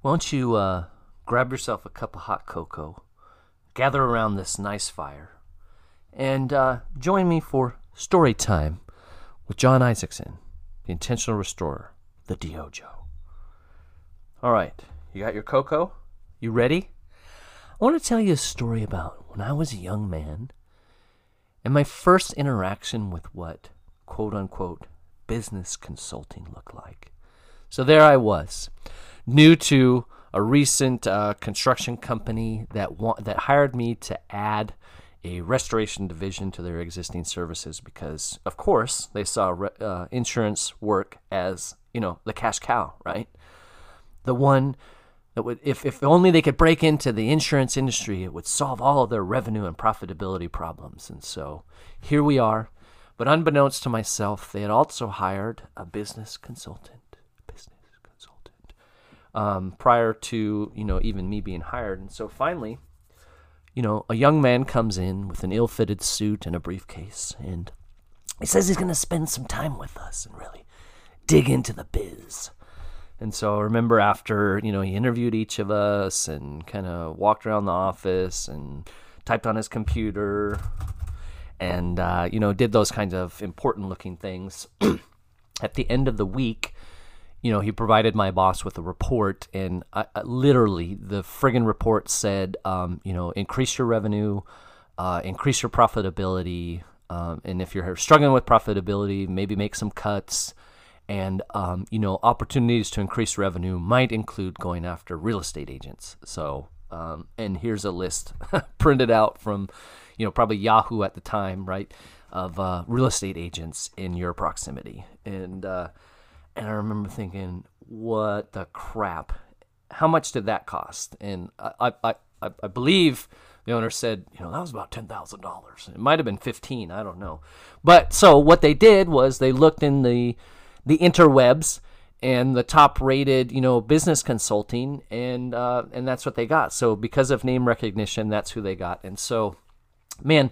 Why don't you uh, grab yourself a cup of hot cocoa, gather around this nice fire, and uh, join me for story time with Jon Isaacson, the intentional restorer, the DYOJO. All right, you got your cocoa? You ready? I want to tell you a story about when I was a young man and my first interaction with what quote unquote business consulting looked like. So there I was, new to a recent uh, construction company that wa- that hired me to add a restoration division to their existing services because, of course, they saw re- uh, insurance work as you know the cash cow, right? The one that would, if if only they could break into the insurance industry, it would solve all of their revenue and profitability problems. And so here we are. But unbeknownst to myself, they had also hired a business consultant um, prior to you know even me being hired. And so finally, you know, a young man comes in with an ill-fitted suit and a briefcase, and he says he's going to spend some time with us and really dig into the biz. And so I remember after you know he interviewed each of us and kind of walked around the office and typed on his computer and uh, you know did those kinds of important looking things. At the end of the week, you know, he provided my boss with a report, and I, I, literally the friggin' report said, um, you know, increase your revenue, uh, increase your profitability, um, and if you're struggling with profitability, maybe make some cuts. And um, you know, opportunities to increase revenue might include going after real estate agents. So, um, and here's a list printed out from, you know, probably Yahoo at the time, right, of uh, real estate agents in your proximity, and uh, and I remember thinking, what the crap? How much did that cost? And I, I, I, I believe the owner said, you know, that was about ten thousand dollars. It might have been fifteen. I don't know. But so what they did was they looked in the the interwebs and the top rated, you know, business consulting, and uh, and that's what they got. So because of name recognition, that's who they got. And so, man,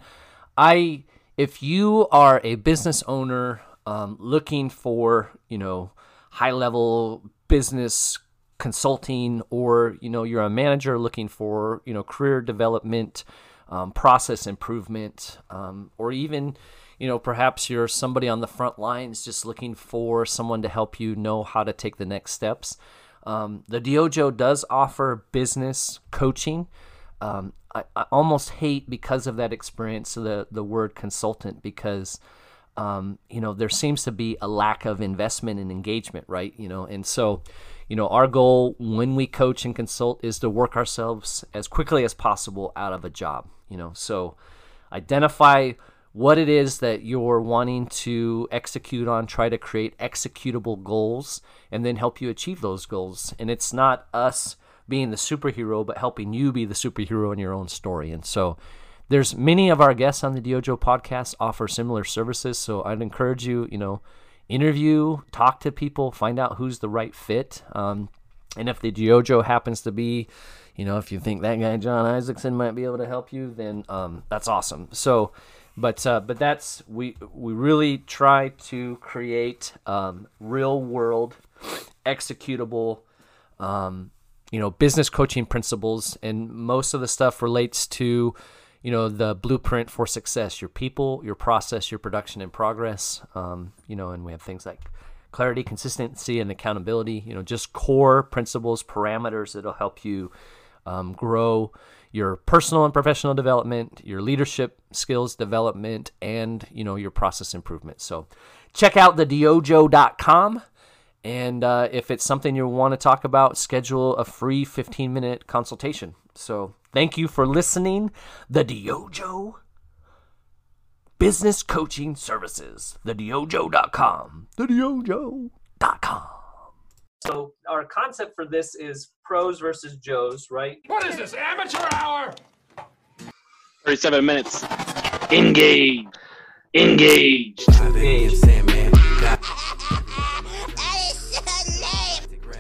I if you are a business owner um, looking for, you know, high level business consulting or you know you're a manager looking for you know career development um, process improvement um, or even you know perhaps you're somebody on the front lines just looking for someone to help you know how to take the next steps. Um, the DYOJO does offer business coaching. Um, I, I, almost hate because of that experience the, the word consultant because um, you know, there seems to be a lack of investment and engagement, right? You know, and so, you know, our goal when we coach and consult is to work ourselves as quickly as possible out of a job, you know. So identify what it is that you're wanting to execute on, try to create executable goals, and then help you achieve those goals. And it's not us being the superhero, but helping you be the superhero in your own story. And so, there's many of our guests on the DYOJO podcast offer similar services, so I'd encourage you, you know, interview, talk to people, find out who's the right fit. Um, and if the DYOJO happens to be, you know, if you think that guy Jon Isaacson might be able to help you, then um, that's awesome. So, but uh, but that's we we really try to create um, real world executable um, you know business coaching principles and most of the stuff relates to you know the blueprint for success your people your process your production and progress um, you know and we have things like clarity consistency and accountability you know just core principles parameters that'll help you um, grow your personal and professional development your leadership skills development and you know your process improvement. So check out the dyojo.com and uh, if it's something you want to talk about schedule a free 15 minute consultation so Thank you for listening. The DYOJO Business Coaching Services. TheDYOJO.com. TheDYOJO.com. So our concept for this is pros versus Joes, right? What is this, amateur hour? 37 minutes. Engage. Engage. Engage.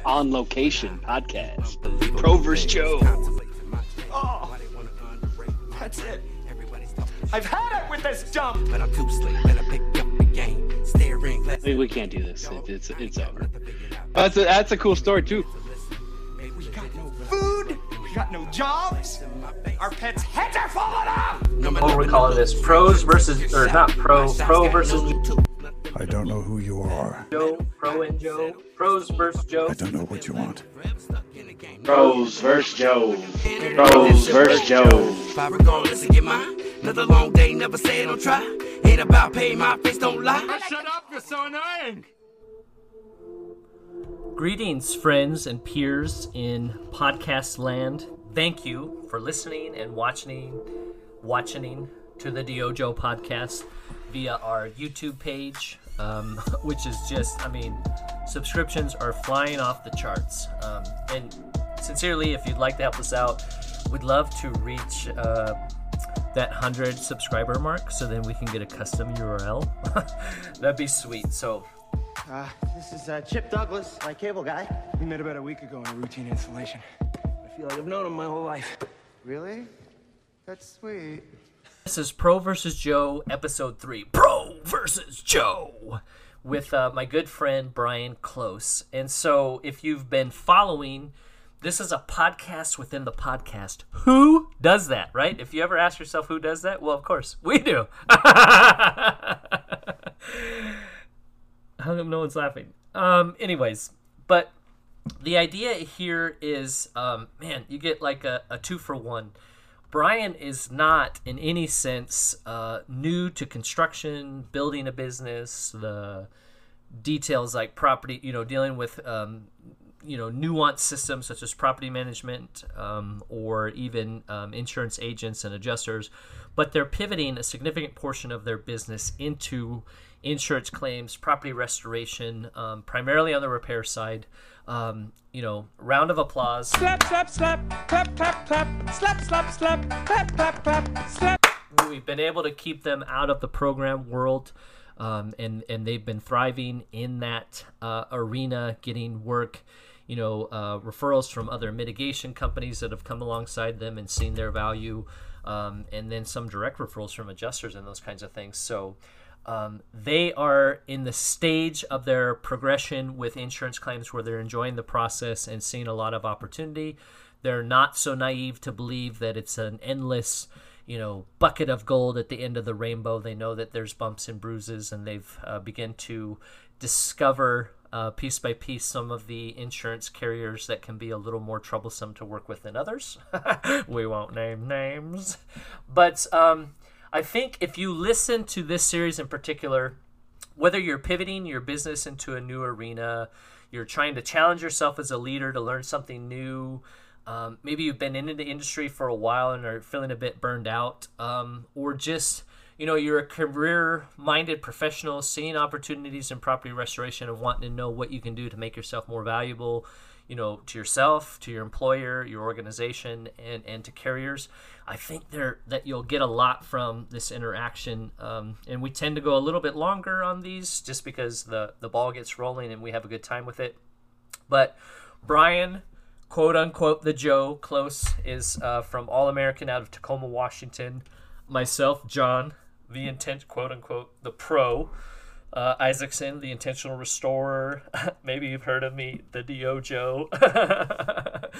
On location podcast. Pro versus Joe. Oh, that's it. I've had it with this jump. But I'm too sleep and I pick up the game. Staring. We, we can't do this. It, it's it's over. That's a that's a cool story too. We got no food. We got no jobs. Our pets' heads are falling off. What are we calling this? Pros versus, or not pro, pro versus I don't know who you are. Joe, pro and Joe, pros versus Joe. I don't know what you want. Pros versus Joe. Pros versus Joe. If I regardless to get mine, another long day, never say it, don't try. Ain't about paying my face, don't lie. Shut up! You're so annoying. Greetings, friends and peers in podcast land. Thank you for listening and watching, watching to the DYOJO podcast via our YouTube page, um, which is just, I mean, subscriptions are flying off the charts. Um, and sincerely, if you'd like to help us out, we'd love to reach uh, that 100 subscriber mark so then we can get a custom URL. That'd be sweet. So, Uh, this is uh, Chip Douglas, my cable guy. We met about a week ago in a routine installation. I feel like I've known him my whole life. Really? That's sweet. This is Pro versus Joe, episode three. Pro versus Joe, with uh, my good friend Bryan Close. And so, if you've been following, this is a podcast within the podcast. Who does that, right? If you ever ask yourself who does that, well, of course, we do. How come no one's laughing? Um, anyways, but the idea here is, um, man, you get like a, a two for one. Bryan is not in any sense uh, new to construction, building a business, the details like property, you know, dealing with, um, you know, nuanced systems such as property management um, or even um, insurance agents and adjusters. But they're pivoting a significant portion of their business into insurance claims, property restoration, um, primarily on the repair side. Um, you know, round of applause. Slap, slap, slap, clap, clap, clap, slap, slap, slap, clap, clap, clap, slap. we've been able to keep them out of the program world um, and and they've been thriving in that uh, arena getting work you know uh, referrals from other mitigation companies that have come alongside them and seen their value um, and then some direct referrals from adjusters and those kinds of things so um, they are in the stage of their progression with insurance claims where they're enjoying the process and seeing a lot of opportunity. They're not so naive to believe that it's an endless, you know, bucket of gold at the end of the rainbow. They know that there's bumps and bruises, and they've uh, begun to discover uh, piece by piece some of the insurance carriers that can be a little more troublesome to work with than others. we won't name names, but um, I think if you listen to this series in particular, whether you're pivoting your business into a new arena, you're trying to challenge yourself as a leader to learn something new. Um, maybe you've been in the industry for a while and are feeling a bit burned out, um, or just you know you're a career-minded professional, seeing opportunities in property restoration and wanting to know what you can do to make yourself more valuable, you know, to yourself, to your employer, your organization, and and to carriers. I think there that you'll get a lot from this interaction, um, and we tend to go a little bit longer on these just because the the ball gets rolling and we have a good time with it. But Bryan, quote unquote, the Joe close is uh, from All American out of Tacoma, Washington. Myself, Jon, the intent, quote unquote, the pro. Uh, Isaacson, the intentional restorer. Maybe you've heard of me, the Dojo.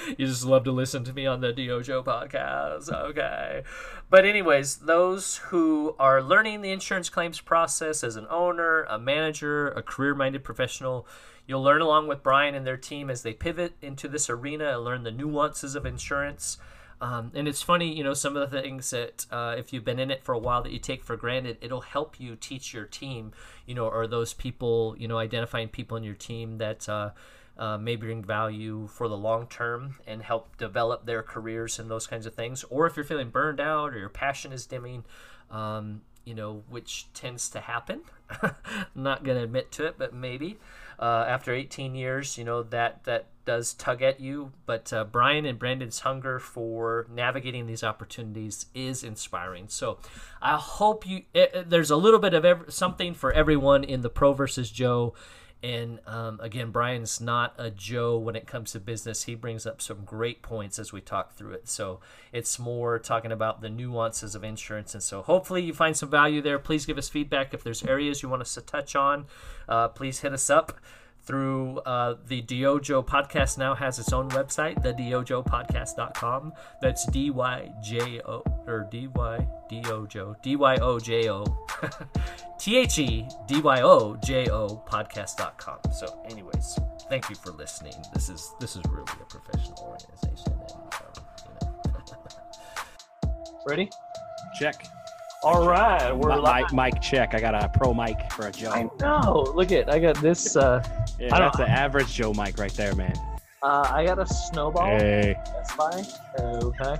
you just love to listen to me on the Dojo podcast. Okay. But, anyways, those who are learning the insurance claims process as an owner, a manager, a career minded professional, you'll learn along with Bryan and their team as they pivot into this arena and learn the nuances of insurance. Um, and it's funny, you know, some of the things that uh, if you've been in it for a while that you take for granted, it'll help you teach your team, you know, or those people, you know, identifying people in your team that uh, uh, may bring value for the long term and help develop their careers and those kinds of things. Or if you're feeling burned out or your passion is dimming, um, you know, which tends to happen. I'm not going to admit to it, but maybe uh, after 18 years, you know, that, that does tug at you. But uh, Bryan and Brandon's hunger for navigating these opportunities is inspiring. So I hope you, it, it- there's a little bit of ev- something for everyone in the Pro versus Joe. And um, again, Bryan's not a Joe when it comes to business. He brings up some great points as we talk through it. So it's more talking about the nuances of insurance. And so hopefully you find some value there. Please give us feedback if there's areas you want us to touch on. Uh, please hit us up through uh, the DYOJO podcast now has its own website, thedyojopodcast.com. That's D Y J O or D Y D O J O D Y O J O T H E D Y O J O podcast.com. So, anyways, thank you for listening. This is this is really a professional organization, and um, you know. Ready? Check. All right, we're Mi- live. mic, mic check. I got a pro mic for a Joe. I know. Look at I got this. Uh, Yeah, I that's an average Joe mic right there, man. uh, I got a snowball. Hey, Best Buy. Okay.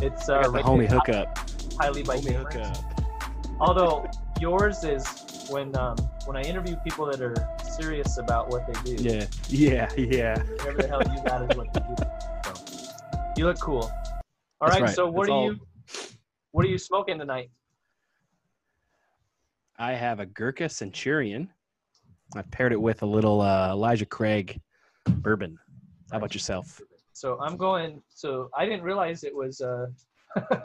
It's I uh, got the homie hookup. highly by Homie hookup. Although yours is when um, when I interview people that are serious about what they do. Yeah, yeah, yeah. Whatever the hell you got is what they do. So, you look cool. All right, right. So what That's are all. you what are you smoking tonight? I have a Gurkha Centurion. I paired it with a little uh, Elijah Craig bourbon. How about yourself? So I'm going. So I didn't realize it was. Uh,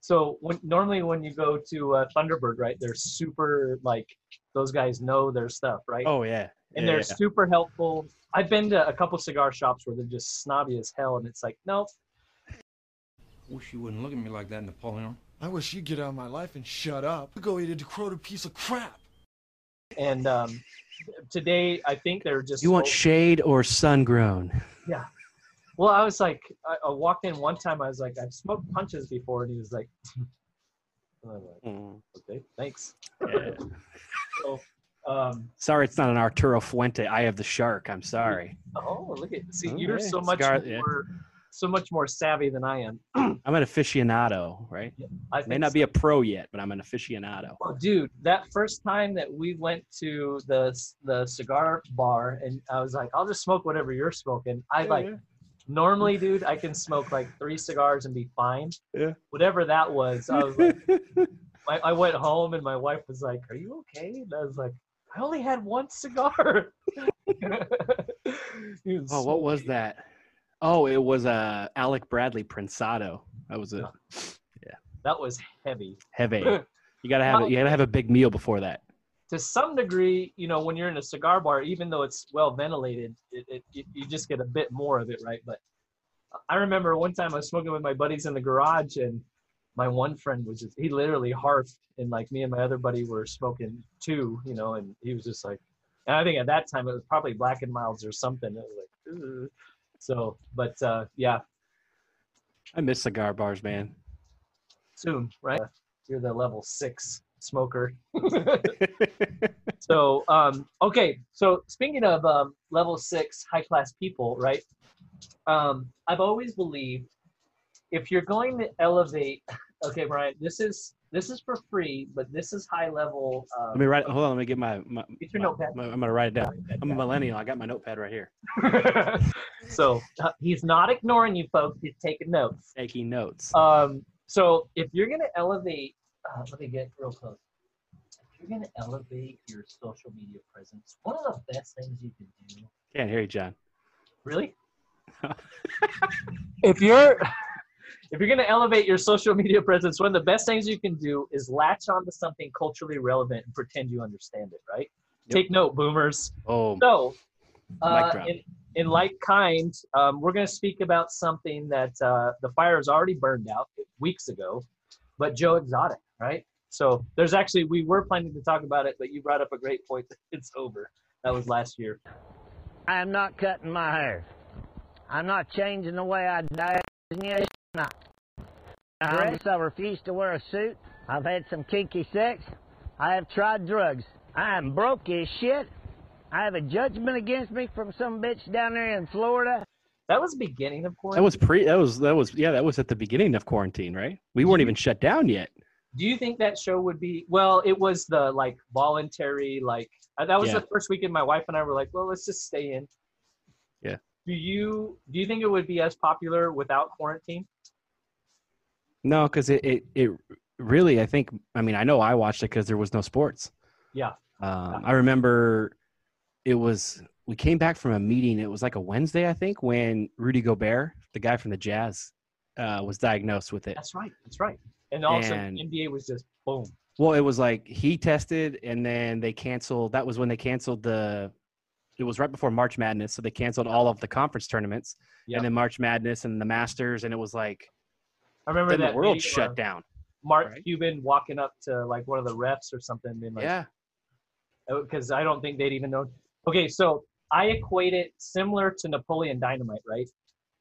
so when normally when you go to uh, Thunderbird, right? They're super like those guys know their stuff, right? Oh yeah, and yeah, they're yeah. super helpful. I've been to a couple cigar shops where they're just snobby as hell, and it's like, nope. Wish you wouldn't look at me like that, Napoleon. I wish you'd get out of my life and shut up. Go eat a decrepit piece of crap. And um, today, I think they're just. You want shade or sun grown? Yeah. Well, I was like, I, I walked in one time. I was like, I've smoked punches before, and he was like, and I'm okay, thanks. so, um, Sorry, it's not an Arturo Fuente. I have the shark. I'm sorry. oh, look at see, you're so much cigar- yeah. So much more savvy than I am. I'm an aficionado, right? I May not so. be a pro yet, but I'm an aficionado. Oh, dude, that first time that we went to the the cigar bar, and I was like, I'll just smoke whatever you're smoking. I like normally, dude, I can smoke like three cigars and be fine. Yeah. Whatever that was, I was like, I, I went home and my wife was like, "Are you okay?" And I was like, "I only had one cigar." Oh, what was that? Oh, it was uh, Alec Bradley Prensado. That was a Yeah. That was heavy. heavy. You gotta have a, you gotta have a big meal before that. to some degree, you know, when you're in a cigar bar, even though it's well ventilated, it, it, you, you just get a bit more of it, right? But I remember one time I was smoking with my buddies in the garage, and my one friend was just, he literally harfed, and like me and my other buddy were smoking too, you know, and he was just like, and I think at that time it was probably Black and Milds or something. It was like, "Ugh." So, but uh, yeah, I miss cigar bars, man. soon, right? You're the level six smoker. so, um, okay. So speaking of um, level six high class people, right? Um, I've always believed if you're going to elevate, okay, Bryan, this is this is for free, but this is high level. Um, Let me write. Hold on. Let me get my. my, Get your my- notepad. my- I'm gonna write it down. I'm a millennial. I got my notepad right here. so uh, he's not ignoring you, folks. He's taking notes. Taking notes. Um, so if you're gonna elevate, uh, let me get real close. If you're gonna elevate your social media presence, one of the best things you can do. Can't hear you, Jon. Really? if you're if you're gonna elevate your social media presence, one of the best things you can do is latch onto something culturally relevant and pretend you understand it. Right? Yep. Take note, boomers. Oh, So, uh, in, in like kind, um, we're going to speak about something that uh, the fire has already burned out weeks ago, but Joe Exotic, right? So there's actually we were planning to talk about it, but you brought up a great point. that It's over. That was last year. I am not cutting my hair. I'm not changing the way I dye. Yes, not. I I refuse to wear a suit. I've had some kinky sex. I have tried drugs. I am broke as shit. I have a judgment against me from some bitch down there in Florida. That was the beginning of quarantine. that was pre. That was that was yeah. That was at the beginning of quarantine, right? We weren't even shut down yet. Do you think that show would be well? It was the like voluntary like uh, that was Yeah. the first weekend. My wife and I were like, well, let's just stay in. Yeah. Do you do you think it would be as popular without quarantine? No, because it, it it really. I think. I mean, I know I watched it because there was no sports. Yeah. Um, I remember it was we came back from a meeting. It was like a Wednesday, I think, when Rudy Gobert, the guy from the Jazz, uh, was diagnosed with it. That's right. That's right. And also And- NBA was just boom. Well, it was like he tested, and then they canceled. That was when they canceled the it was right before March Madness, so they canceled all of the conference tournaments, Yep. and then March Madness and the Masters, and it was like I remember then that the world shut down. Mark right? Cuban walking up to like one of the refs or something, being like, yeah, because I don't think they'd even know. Okay, so I equate it similar to Napoleon Dynamite, right?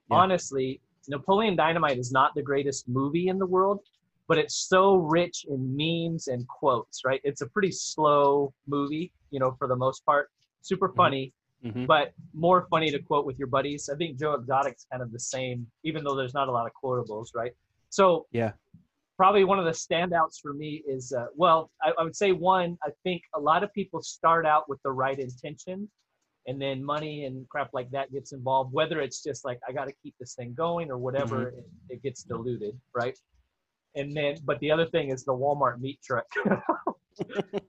Yeah. Honestly, Napoleon Dynamite is not the greatest movie in the world, but it's so rich in memes and quotes, right? It's a pretty slow movie, you know, for the most part. Super funny, Mhm. but more funny to quote with your buddies. I think Joe Exotic's kind of the same, even though there's not a lot of quotables, right? So yeah, probably one of the standouts for me is uh, well I, I would say one i think a lot of people start out with the right intention and then money and crap like that gets involved whether it's just like i got to keep this thing going or whatever it, it gets diluted right? And then but the other thing is the walmart meat truck.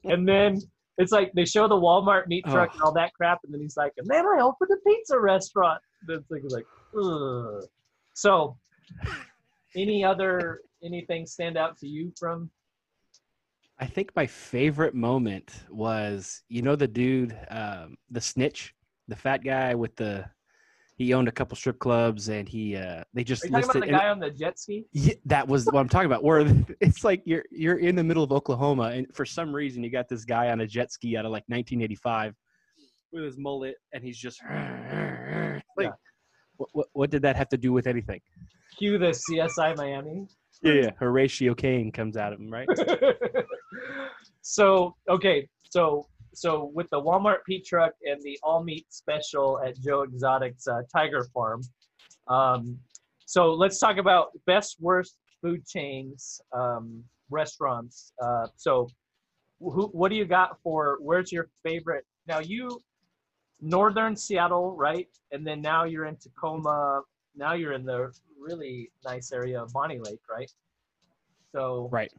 And then it's like they show the walmart meat truck Oh. and all that crap and then he's like and then i opened a pizza restaurant. The thing is like Ugh. so any other anything stand out to you from I think my favorite moment was you know the dude, um, the snitch, the fat guy with the he owned a couple strip clubs and he uh they just are you talking about the guy on the jet ski Yeah, that was what I'm talking about. Where it's like you're you're in the middle of Oklahoma, and for some reason you got this guy on a jet ski out of like 1985 with his mullet, and he's just like, Yeah. what, what what did that have to do with anything? Cue the csi miami Yeah, yeah. Horatio Caine comes out of him, right? so okay so so with the walmart pete truck and the all meat special at joe exotic's uh, tiger farm um, so let's talk about best worst food chains um, restaurants uh, so who, what do you got for where's your favorite now you northern seattle right and then now you're in tacoma now you're in the really nice area of bonney lake right so right.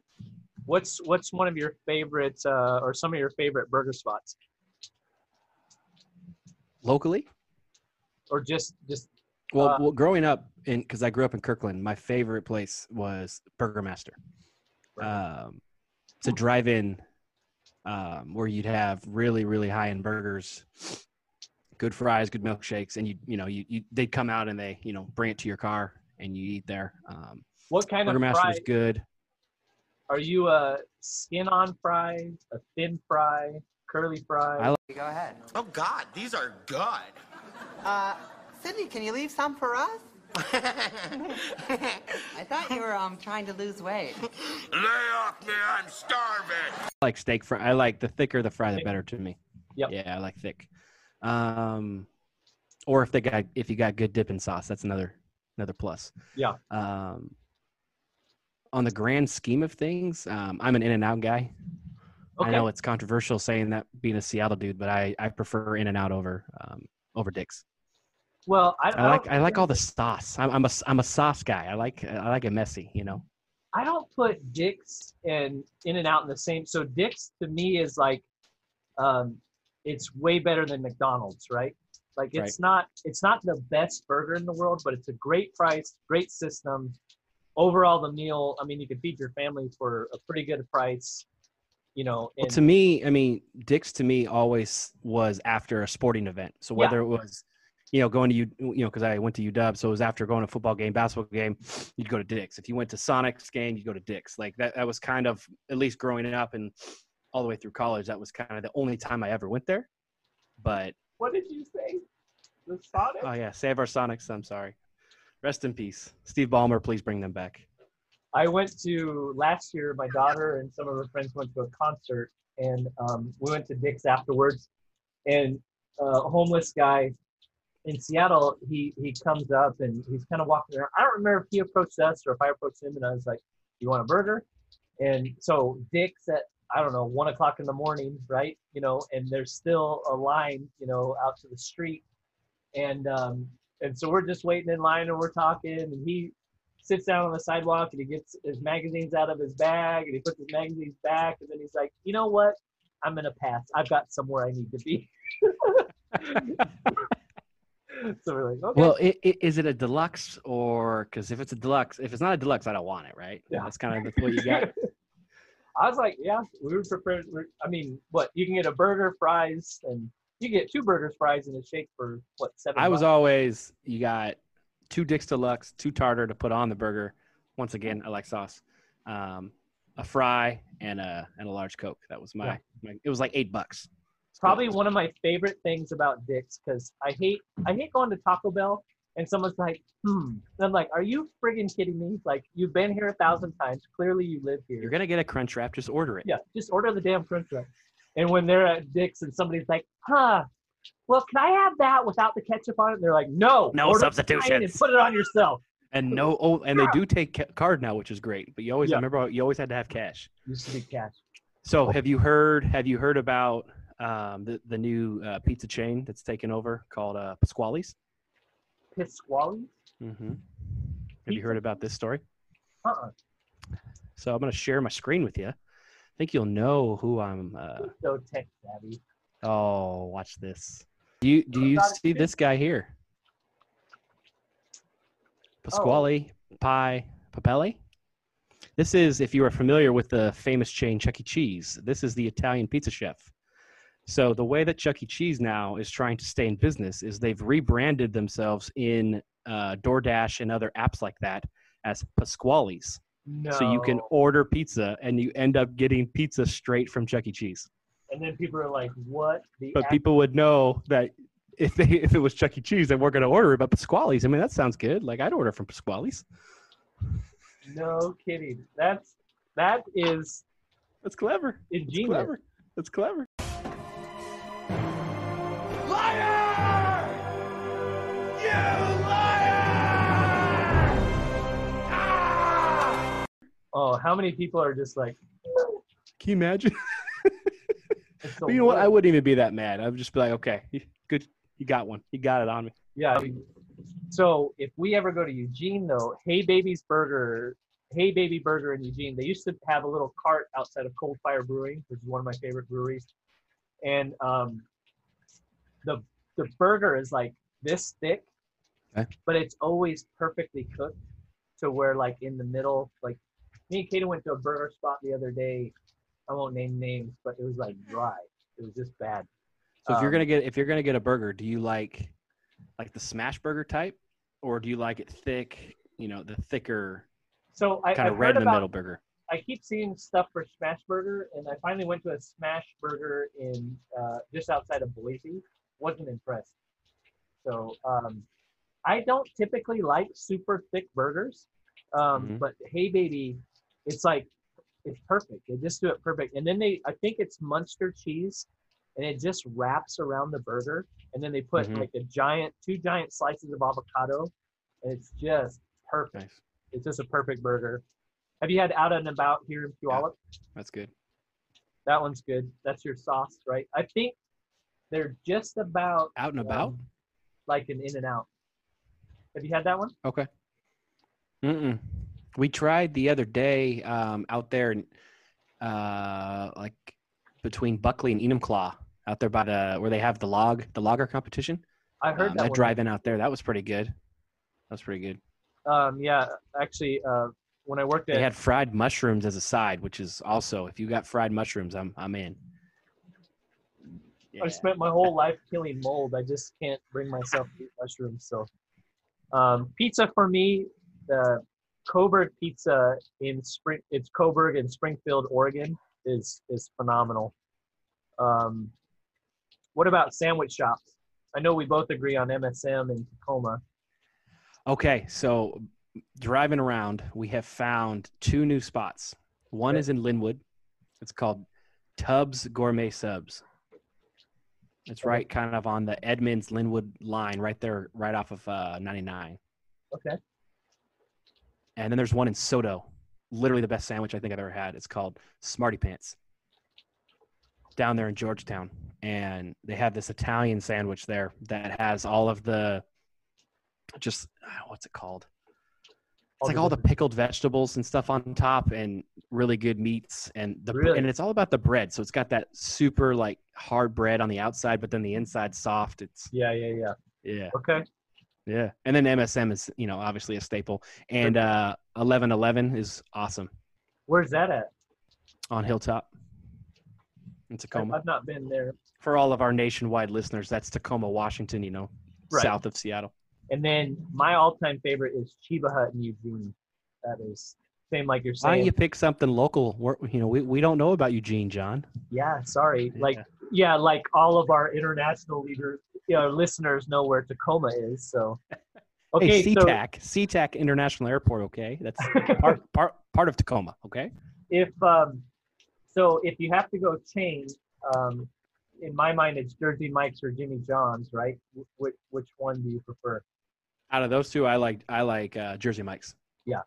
What's what's one of your favorite uh, or some of your favorite burger spots, Locally, or just just well, Uh, well growing up in because I grew up in Kirkland, my favorite place was Burger Master. Um, it's a drive-in um, where you'd have really really high-end burgers, good fries, good milkshakes, and you you know you, you they'd come out and they you know bring it to your car and you eat there. Um, what kind Burger of Master fry? was good. Are you a skin on fry, a thin fry, curly fry? I like- Go ahead. Oh God, these are good. Uh, Sydney, can you leave some for us? I thought you were um trying to lose weight. Lay off me, I'm starving. I like steak fry. I like the thicker the fry, the better to me. Yep. Yeah, I like thick. Um, or if they got if you got good dipping sauce, that's another another plus. Yeah. Um, on the grand scheme of things, um, I'm an In and Out guy. Okay. I know it's controversial saying that being a Seattle dude, but I I prefer In and Out over um over Dick's. Well, I, I like don't I like all the sauce. I'm I'm a I'm a sauce guy. I like I like it messy. You know. I don't put Dick's and In and Out in the same. So Dick's to me is like, um, it's way better than McDonald's, right? Like it's Right. not it's not the best burger in the world, but it's a great price, great system. Overall, the meal. I mean, you can feed your family for a pretty good price. You know, Well, to me, I mean, Dick's to me always was after a sporting event. So Yeah. whether it was, you know, going to you, you know, because I went to UW, so it was after going to a football game, basketball game, you'd go to Dick's. If you went to Sonic's game, you'd go to Dick's. Like that, that was kind of at least growing up and all the way through college. That was kind of the only time I ever went there. But what did you say? The Sonic? oh yeah, save our Sonics. I'm sorry. Rest in peace, Steve Ballmer. Please bring them back. I went to last year. My daughter and some of her friends went to a concert, and um, we went to Dick's afterwards. And uh, a homeless guy in Seattle, he he comes up and he's kind of walking around. I don't remember if he approached us or if I approached him, and I was like, "You want a burger?" And so Dick's at I don't know one o'clock in the morning, right? You know, and there's still a line, you know, out to the street, and um, and so we're just waiting in line and we're talking, and he sits down on the sidewalk and he gets his magazines out of his bag and he puts his magazines back and then he's like, you know what? I'm gonna pass. I've got somewhere I need to be. so we're like, okay. Well, i i is it a deluxe or because if it's a deluxe, if it's not a deluxe, I don't want it, right? Yeah. That's kind of what you got. I was like, yeah, we would prefer. I mean, what you can get a burger, fries, and You get two burgers, fries, and a shake for what seven? I was bucks? always you got two Dick's Deluxe, two tartar to put on the burger. Once again, I like sauce. Um, a fry and a and a large Coke. That was my, Yeah. my it was like eight bucks. probably one of my favorite things about Dick's because I hate I hate going to Taco Bell and someone's like, hmm. And I'm like, are you friggin' kidding me? Like you've been here a thousand times. Clearly you live here. You're gonna get a crunch wrap, just order it. Yeah, just order the damn crunch wrap. And when they're at Dick's and somebody's like, huh, well, can I have that without the ketchup on it? And they're like, no, No plain and substitutions. put it on yourself. And no oh and they do take ca- card now, which is great. But you always Yeah. remember you always had to have cash. Used to be cash. So have you heard have you heard about um, the the new uh, pizza chain that's taken over called uh, Pasqually's? Pasqually? Mm-hmm. Have you heard about this story? Uh-uh. So I'm going to share my screen with you. I think you'll know who I'm. Uh, So tech savvy. oh, watch this. Do you do you it, see this guy here? Pasquale Pie Papelli. This is, if you are familiar with the famous chain Chuck E. Cheese, this is the Italian pizza chef. So the way that Chuck E. Cheese now is trying to stay in business is they've rebranded themselves in uh, DoorDash and other apps like that as Pasqually's. No. So you can order pizza and you end up getting pizza straight from Chuck E. Cheese. And then people are like, what? The But people would know that if they if it was Chuck E. Cheese, they weren't going to order it. But Pasqually's, I mean, that sounds good. Like I'd order from Pasqually's. No kidding. That's that is That's clever. ingenious. Clever. That's clever. Oh, how many people are just like Can you imagine? it's the But you know what? I wouldn't even be that mad. I'd just be like, okay, good. You got one. You got it on me. Yeah. So if we ever go to Eugene though, Hey Baby's Burger, Hey Baby Burger in Eugene, they used to have a little cart outside of Cold Fire Brewing, which is one of my favorite breweries. And um the the burger is like this thick, Okay. but it's always perfectly cooked to where like in the middle, like me and Katie went to a burger spot the other day. I won't name names, but it was like dry. It was just bad. So if you're Um, gonna get if you're gonna get a burger, do you like like the smash burger type, or do you like it thick? You know, the thicker So I kind of red in the about- middle burger. I keep seeing stuff for Smash Burger, and I finally went to a Smash Burger in uh, just outside of Boise. Wasn't impressed. So um, I don't typically like super thick burgers, um, Mhm. but Hey Baby, it's like it's perfect. They just do it perfect, and then they I think it's Munster cheese, and it just wraps around the burger, and then they put Mhm. like a giant two giant slices of avocado, and it's just perfect. Nice. It's just a perfect burger. Have you had Out and About here in Puyallup? That's good. That one's good. That's your sauce, right? I think they're just about Out and about. um, like an In and Out. Have you had that one? Okay. Mm-mm. We tried the other day um, out there, uh, like between Buckley and Enumclaw, out there by the where they have the log, the logger competition. I heard Um, that that drive-in out there, that was pretty good. That was pretty good. Um, yeah, actually, uh, when I worked at They had fried mushrooms as a side, which is also if you got fried mushrooms, I'm I'm in. I spent my whole life killing mold. I just can't bring myself to eat mushrooms. So, um, pizza for me, the Coburg Pizza in Spring, it's Coburg in Springfield, Oregon, is is phenomenal. Um, what about sandwich shops? I know we both agree on MSM in Tacoma. Okay, so driving around, we have found two new spots. One Okay. is in Lynnwood. It's called Tubbs Gourmet Subs. It's right kind of on the Edmonds Lynnwood line, right there, right off of uh, 99. Okay. And then there's one in SoDo, literally the best sandwich I think I've ever had. It's called Smarty Pants down there in Georgetown. And they have this Italian sandwich there that has all of the just uh, what's it called? It's like all the pickled vegetables and stuff on top, and really good meats, and the Really? and it's all about the bread. So it's got that super like hard bread on the outside, but then the inside soft. It's Yeah, yeah, yeah. yeah, Okay. Yeah. And then MSM is you know obviously a staple, and uh, eleven eleven is awesome Where's that at? on Hilltop. in Tacoma. I've not been there. For all of our nationwide listeners, that's Tacoma, Washington. You know, Right. south of Seattle. And then my all-time favorite is Cheba Hut in Eugene. That is same like you're saying. Why don't you pick something local? We're, you know, we, we don't know about Eugene, Jon. Yeah, sorry. Like yeah, like all of our international leaders, you know, listeners know where Tacoma is. So okay, hey, so SeaTac, SeaTac International Airport. Okay, that's part part part of Tacoma. Okay. if um, so if you have to go chain, um, in my mind it's Jersey Mike's or Jimmy John's, right? Which which one do you prefer? Out of those two, I like I like uh, Jersey Mike's. Yeah,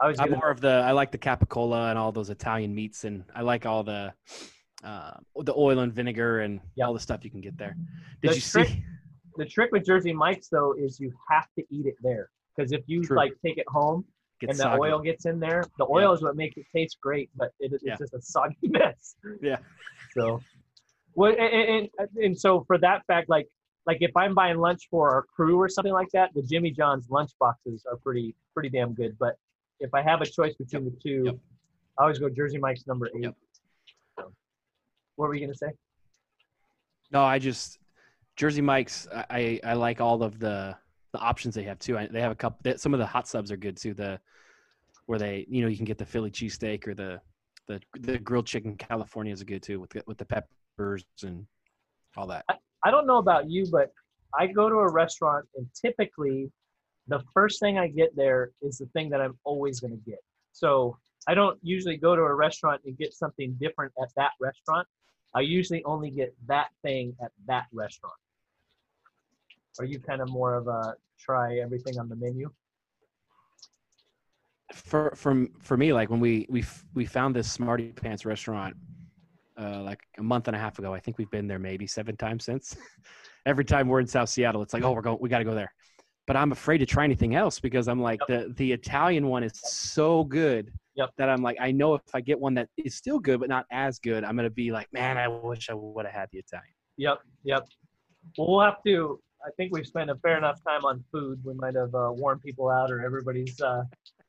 I was I'm more of the I like the capicola and all those Italian meats, and I like all the uh, the oil and vinegar and all the stuff you can get there. Did The you trick- see? the trick with Jersey Mike's though is you have to eat it there because if you True. like take it home Gets and the soggy. oil gets in there, the oil is what makes it taste great, but it, it's Yeah. just a soggy mess. Yeah. So, well, and, and and so for that fact, like like if I'm buying lunch for our crew or something like that, the Jimmy John's lunch boxes are pretty pretty damn good. But if I have a choice between the two, I always go Jersey Mike's number eight. So, what were you gonna say? No, I just Jersey Mike's. I I, I like all of the the options they have too. I, they have a couple. They, some of the hot subs are good too. The where they you know you can get the Philly cheesesteak or the the the grilled chicken California is good too with the, with the peppers and all that. I don't know about you, but I go to a restaurant and typically the first thing I get there is the thing that I'm always going to get. So I don't usually go to a restaurant and get something different at that restaurant. I usually only get that thing at that restaurant. Are you kind of more of a try everything on the menu? for from for me like when we we we found this smarty pants restaurant uh like a month and a half ago i think we've been there maybe seven times since every time we're in south seattle it's like oh we're going we got to go there but i'm afraid to try anything else because i'm like the the italian one is so good yep. that i'm like i know if i get one that is still good but not as good i'm gonna be like man i wish i would have had the italian Yep, yep. Well, we'll have to. I think we've spent a fair enough time on food. We might have uh, worn people out, or everybody's uh,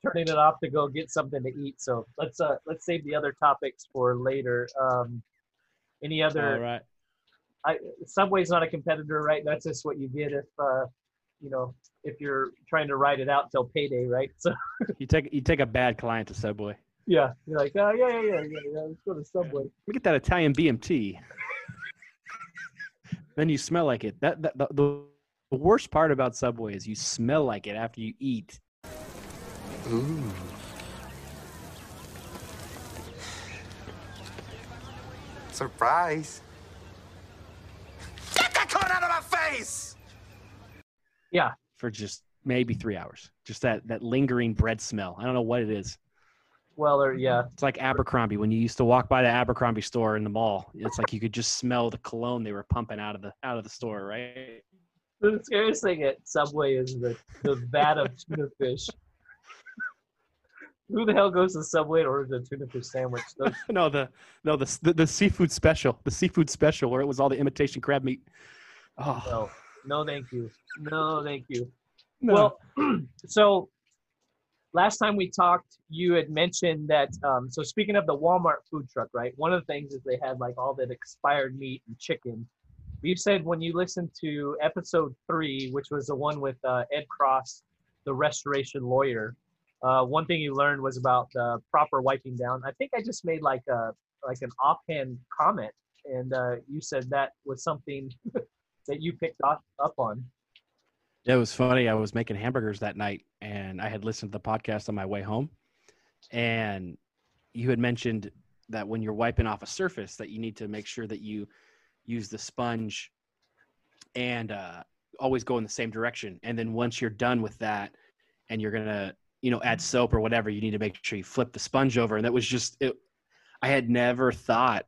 turning it off to go get something to eat. So let's uh, let's save the other topics for later. Um, any other? all right I, Subway's not a competitor, right? That's just what you get if uh, you know if you're trying to ride it out till payday, right? So you take you take a bad client to subway yeah, you're like, oh yeah, yeah, yeah, yeah, yeah. Let's go to Subway. Let me get that Italian BMT. then you smell like it. That, that the, the the worst part about Subway is you smell like it after you eat. Ooh. Surprise. Get that corn out of my face! Yeah. For just maybe three hours. Just that that lingering bread smell. I don't know what it is. Well, or yeah, It's like Abercrombie when you used to walk by the Abercrombie store in the mall. It's like you could just smell the cologne they were pumping out of the out of the store, right? the scariest thing at Subway is the the vat of tuna fish. Who the hell goes to Subway to order a tuna fish sandwich? Those, no, the no the, the the seafood special, the seafood special where it was all the imitation crab meat. Oh, no, no, thank you. No, thank you. No. Well, so last time we talked, you had mentioned that. Um, so speaking of the Walmart food truck, right? One of the things is they had like all that expired meat and chicken. You said when you listened to episode three, which was the one with uh, Ed Cross, the restoration lawyer, uh, one thing you learned was about the proper wiping down. I think I just made like a like an offhand comment, and uh, you said that was something that you picked up on. It was funny. I was making hamburgers that night and I had listened to the podcast on my way home. And you had mentioned that when you're wiping off a surface that you need to make sure that you use the sponge and uh, always go in the same direction. And then once you're done with that and you're going to, you know, add soap or whatever, you need to make sure you flip the sponge over. And that was just, it, I had never thought.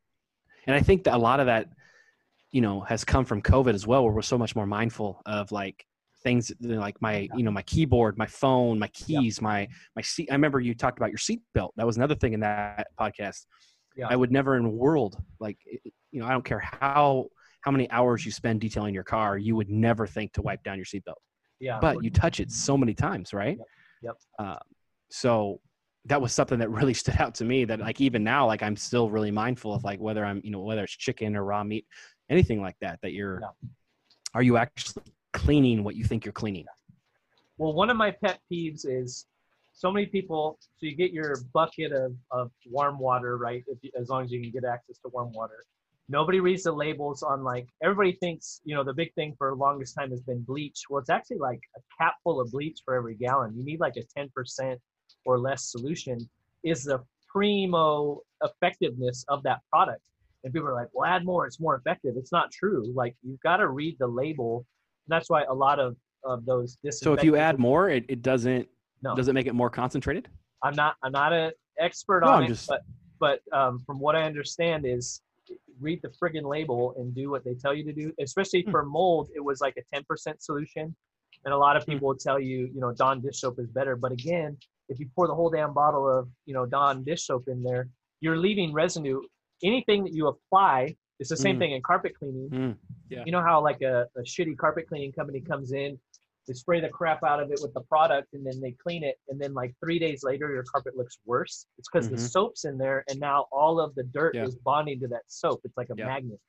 And I think that a lot of that, you know, has come from COVID as well, where we're so much more mindful of like things like my, you know, my keyboard, my phone, my keys, my my seat. I remember you talked about your seatbelt. That was another thing in that podcast. Yeah. I would never in the world like, you know, I don't care how how many hours you spend detailing your car, you would never think to wipe down your seatbelt. Yeah. But you touch it so many times, right? Yep. Uh, so that was something that really stood out to me that like even now like i'm still really mindful of like whether i'm you know whether it's chicken or raw meat anything like that that you're no. are you actually cleaning what you think you're cleaning Well, one of my pet peeves is so many people. So you get your bucket of, of warm water, right? If you, as long as you can get access to warm water. Nobody reads the labels on like everybody thinks you know the big thing for the longest time has been bleach. Well, it's actually like a cap full of bleach for every gallon. You need like a ten percent or less solution. Is the primo effectiveness of that product? And people are like, "Well, add more; it's more effective." It's not true. Like you've got to read the label. That's why a lot of of those so if you add more it, it doesn't No. does it make it more concentrated I'm not I'm not an expert No, on I'm it, just- but but um, from what I understand is read the friggin' label and do what they tell you to do. Especially Hmm. for mold, it was like a 10% solution, and a lot of people would tell you, you know, Dawn dish soap is better. But again, if you pour the whole damn bottle of you know Dawn dish soap in there, you're leaving residue. Anything that you apply, it's the same Mm. thing in carpet cleaning. Mm, yeah. You know how like a, a shitty carpet cleaning company comes in, they spray the crap out of it with the product, and then they clean it, and then like three days later, your carpet looks worse. It's because the Mhm. soap's in there, and now all of the dirt Yeah. is bonding to that soap. It's like a Yeah. magnet.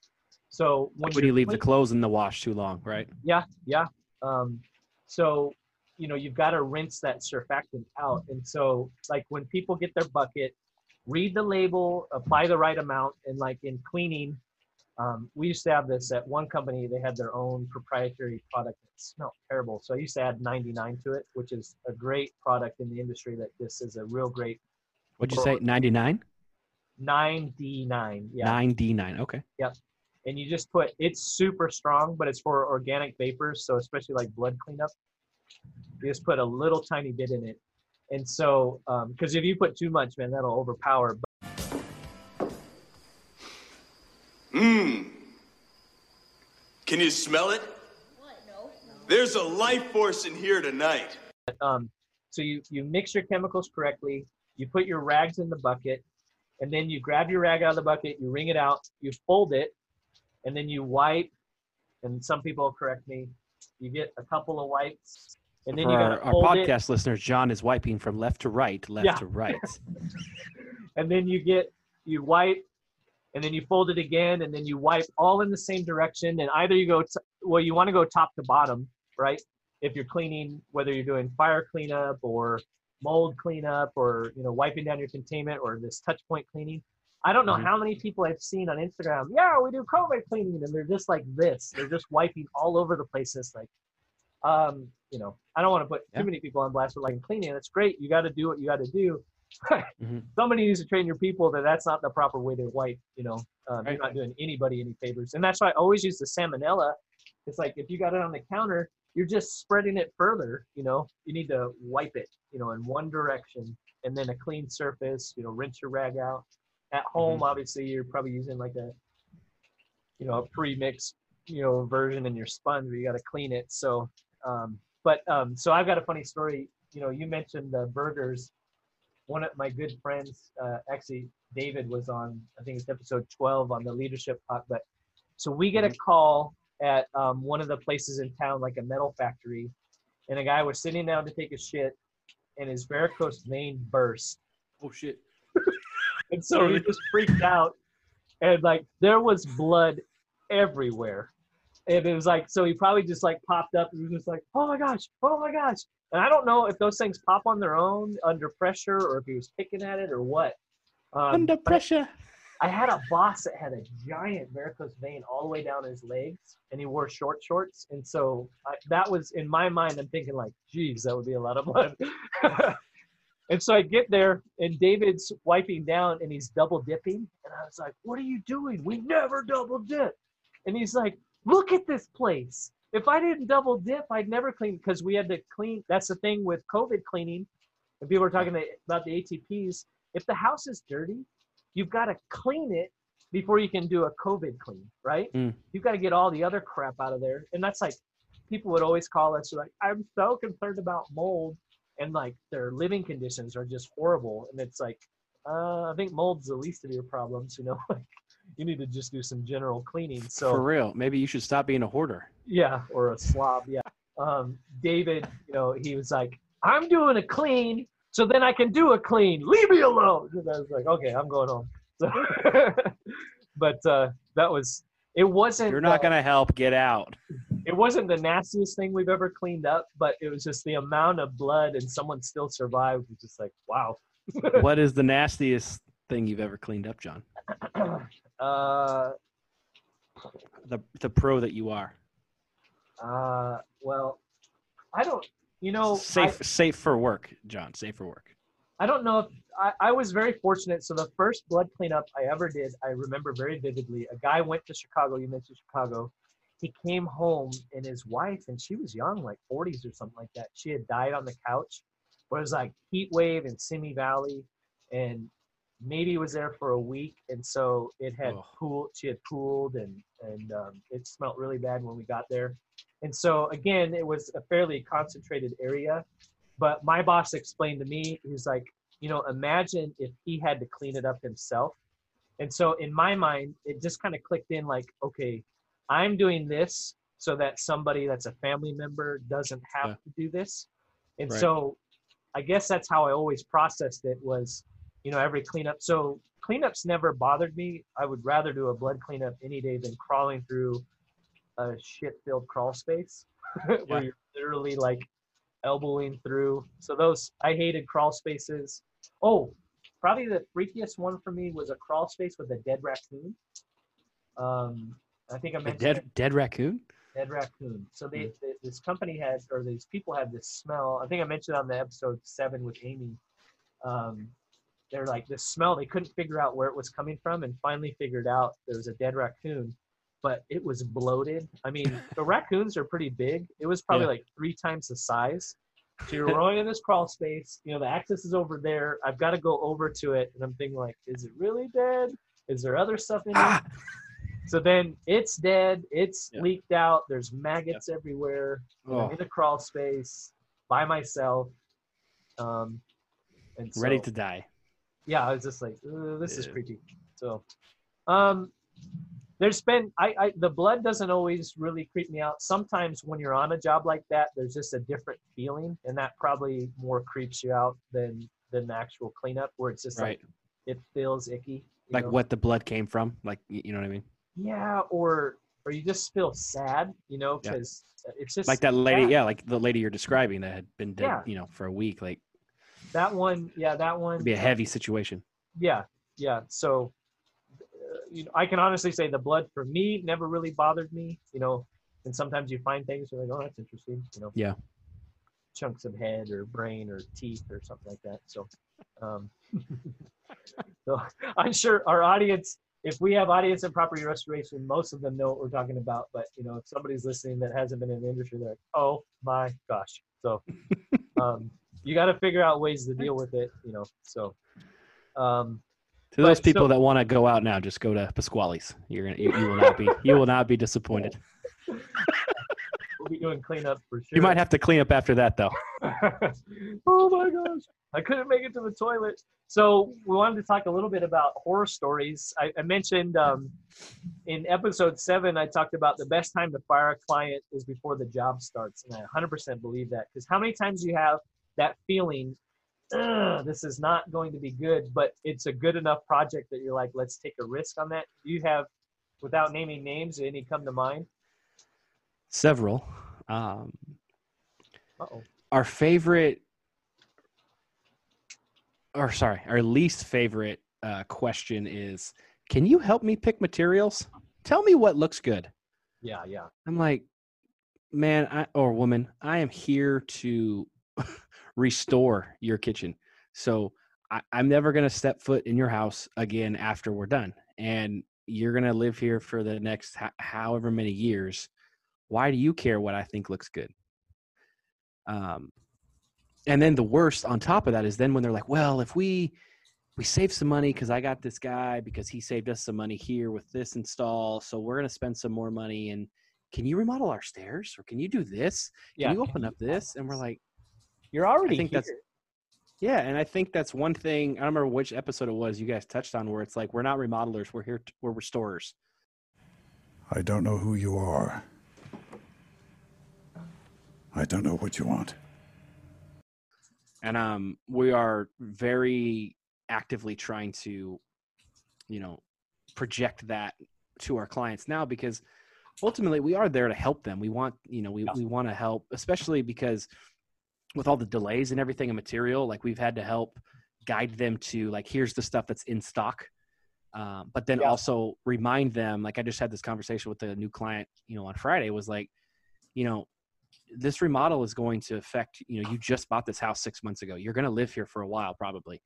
So when, when you leave the clothes in the wash too long right yeah, yeah. Um, so, you know, you've got to rinse that surfactant out. And so, like, when people get their bucket, read the label, apply the right amount, and like in cleaning, um, we used to have this at one company. They had their own proprietary product that smelled terrible. So I used to add 99 to it, which is a great product in the industry. That this is a real great what'd you say 99 9D9. Yeah. 9d9 okay Yep. And you just put it's super strong, but it's for organic vapors, so especially like blood cleanup. You just put a little tiny bit in it. And so, because if you put too much, man, that'll overpower. Mmm. Can you smell it? There's a life force in here tonight. Um, so you you mix your chemicals correctly. You put your rags in the bucket, and then you grab your rag out of the bucket. You wring it out. You fold it, and then you wipe. And some people correct me. You get a couple of wipes, and then For you our, got our it. podcast listeners john is wiping from left to right left Yeah. to right and then you get you wipe and then you fold it again and then you wipe all in the same direction and either you go t- well you want to go top to bottom right if you're cleaning whether you're doing fire cleanup or mold cleanup or you know wiping down your containment or this touch point cleaning i don't know Mhm. how many people i've seen on instagram yeah we do covid cleaning and they're just like this they're just wiping all over the place it's like um you know i don't want to put Yeah. too many people on blast but like cleaning it's great you got to do what you got to do Mhm. somebody needs to train your people that that's not the proper way to wipe. You know, um, you're not doing anybody any favors, and that's why I always use the salmonella. It's like if you got it on the counter, you're just spreading it further. You know, you need to wipe it, you know, in one direction, and then a clean surface. You know, rinse your rag out. At home, obviously, you're probably using like a, you know, a pre-mix, you know, version in your sponge. Where you got to clean it. So, um, but um, so I've got a funny story. You know, you mentioned the burgers one of my good friends, uh, actually David was on, I think it's episode 12 on the leadership talk. But so we get a call at um, one of the places in town, like a metal factory, and a guy was sitting down to take a shit, and his varicose vein burst. oh shit And so he just freaked out, and like there was blood everywhere, and it was like so he probably just like popped up and was just like, oh my gosh, oh my gosh. And I don't know if those things pop on their own under pressure or if he was picking at it or what. Um, under pressure I had a boss that had a giant varicose vein all the way down his legs, and he wore short shorts. And so I, that was in my mind. I'm thinking like, geez, that would be a lot of blood. and so I get there, and David's wiping down, and he's double dipping, and I was like, "What are you doing? We never double dip." And he's like, "Look at this place. If I didn't double dip, I'd never clean because we had to clean. That's the thing with COVID cleaning. And people are talking about the ATPs. If the house is dirty, you've got to clean it before you can do a COVID clean, right? Mm. You've got to get all the other crap out of there. And that's like, people would always call us like, I'm so concerned about mold. And like their living conditions are just horrible. And it's like, uh, I think mold's the least of your problems, you know? like, you need to just do some general cleaning. So, for real maybe you should stop being a hoarder yeah, or a slob. Yeah. Um, David, you know, he was like, I'm doing a clean. so then I can do a clean. Leave me alone. And I was like, okay, I'm going home. So, but uh, that was it. Wasn't You're not uh, gonna help. Get out. It wasn't the nastiest thing we've ever cleaned up, but it was just the amount of blood and someone still survived. Was just like, wow. what is the nastiest thing you've ever cleaned up, Jon? uh, The the pro that you are. uh, well, I don't. You know, I- Safe safe for work, Jon. Safe for work. I don't know if I, I was very fortunate. So the first blood cleanup I ever did, I remember very vividly. A guy went to Chicago. You mentioned Chicago. He came home and his wife, and she was young, like 40s or something like that. She had died on the couch. But it was like heat wave in Simi Valley, and maybe was there for a week, and so it had Oh. pooled. She had pooled, and and um, it smelled really bad when we got there. And so again, it was a fairly concentrated area. But my boss explained to me, he's like, you know, imagine if he had to clean it up himself. And so in my mind, it just kind of clicked in like, okay, I'm doing this so that somebody that's a family member doesn't have Yeah. to do this. And Right. so I guess that's how I always processed it was, you know, every cleanup. So cleanups never bothered me. I would rather do a blood cleanup any day than crawling through a shit filled crawl space where Yeah. you're literally like elbowing through. So those I hated crawl spaces. Oh, probably the freakiest one for me was a crawl space with a dead raccoon. Um, I think I mentioned dead it, dead raccoon. dead raccoon. So they, Mm. th- this company had, or these people had this smell. I think I mentioned on the episode seven with Amy. Um, they're like this smell. They couldn't figure out where it was coming from, and finally figured out there was a dead raccoon. But it was bloated. I mean, the raccoons are pretty big. It was probably Yeah. like three times the size. So you're rolling in this crawl space. You know, the access is over there. I've got to go over to it, and I'm thinking like, is it really dead? Is there other stuff in it? So then it's dead. It's Yeah. leaked out. There's maggots everywhere. and I'm Oh. in the crawl space by myself. Um, and so, Ready to die. Yeah, I was just like, "Ugh, this is Yeah. creepy. So, um, there's been I, I the blood doesn't always really creep me out. Sometimes when you're on a job like that, there's just a different feeling, and that probably more creeps you out than than the actual cleanup, where it's just Right. like it feels icky. Like know? what the blood came from. Like you know what I mean. Yeah, or or you just feel sad, you know, Yeah. because it's just Like that lady. sad. Yeah, like the lady you're describing that had been dead. Yeah. You know, for a week. Like That one, yeah, that one. it'd be a heavy situation. Yeah, yeah. So, uh, you know, I can honestly say the blood for me never really bothered me. You know, and sometimes you find things you're like, oh, that's interesting. You know, Yeah. chunks of head or brain or teeth or something like that. So, um, so I'm sure our audience, if we have audience in property restoration, most of them know what we're talking about. But you know, if somebody's listening that hasn't been in the industry, they're like, oh my gosh. So, um, you got to figure out ways to deal with it. You know, so. Um, To those But, people so- that want to go out now, just go to Pasqually's. You're gonna, you, you will not be, you will not be disappointed. we'll be doing cleanup for sure. You might have to clean up after that, though. oh my gosh. I couldn't make it to the toilet. So we wanted to talk a little bit about horror stories. I, I mentioned um, in episode seven, I talked about the best time to fire a client is before the job starts. And I 100% believe that because how many times you have that feeling, this is not going to be good, but it's a good enough project that you're like, let's take a risk on that. Do you have, without naming names, any come to mind? Several. Um, Uh-oh. our favorite, or sorry, our least favorite uh, question is: Can you help me pick materials? Tell me what looks good. Yeah, yeah. I'm like, man, I, or woman, I am here to restore your kitchen. So I, I'm never going to step foot in your house again after we're done. And you're going to live here for the next ho- however many years. Why do you care what I think looks good? Um, and then the worst on top of that is then when they're like, well, if we we save some money because I got this guy because he saved us some money here with this install, so we're gonna spend some more money. And can you remodel our stairs or can you do this? Can Yeah. you open up this? And we're like, You're already I think that's here. yeah, and I think that's one thing. I don't remember which episode it was you guys touched on where it's like we're not remodelers, we're here, t- we're restorers. I don't know who you are. I don't know what you want. and um, we are very actively trying to, you know, project that to our clients now because ultimately we are there to help them. We want, you know, we, we want to help, especially because with all the delays and everything and material, like we've had to help guide them to like, here's the stuff that's in stock. Um, but then also remind them, like I just had this conversation with a new client, you know, on Friday was like, you know, this remodel is going to affect, you know, you just bought this house six months ago. You're going to live here for a while, probably.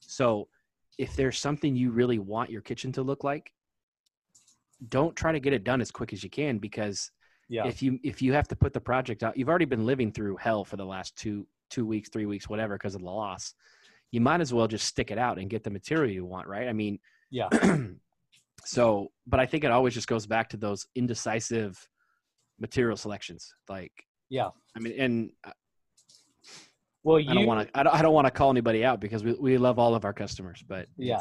So if there's something you really want your kitchen to look like, don't try to get it done as quick as you can because Yeah. if you if you have to put the project out, you've already been living through hell for the last two two weeks, three weeks, whatever, because of the loss. You might as well just stick it out and get the material you want, right? I mean, Yeah. so, but I think it always just goes back to those indecisive material selections. Like, Yeah. I mean, and uh, Well, I don't you- want to. I don't, I don't want to call anybody out because we, we love all of our customers, but Yeah.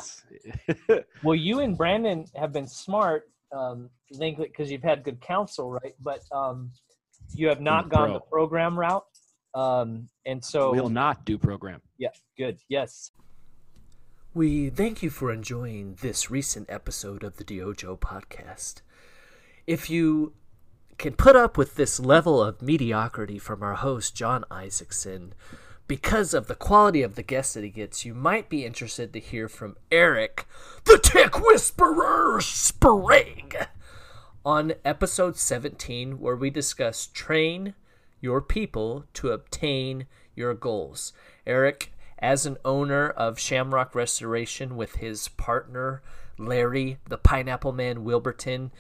well, you and Brandon have been smart, um, think because you've had good counsel, right? But um, you have not gone pro. the program route, um, and so we'll not do program. Yeah, good. Yes. We thank you for enjoying this recent episode of the DYOJO podcast. If you can put up with this level of mediocrity from our host, Jon Isaacson, because of the quality of the guests that he gets, you might be interested to hear from Eric, the Tick Whisperer Sprague, on episode 17, where we discuss train your people to obtain your goals. Eric, as an owner of Shamrock Restoration with his partner, Larry, the Pineapple Man Wilburton,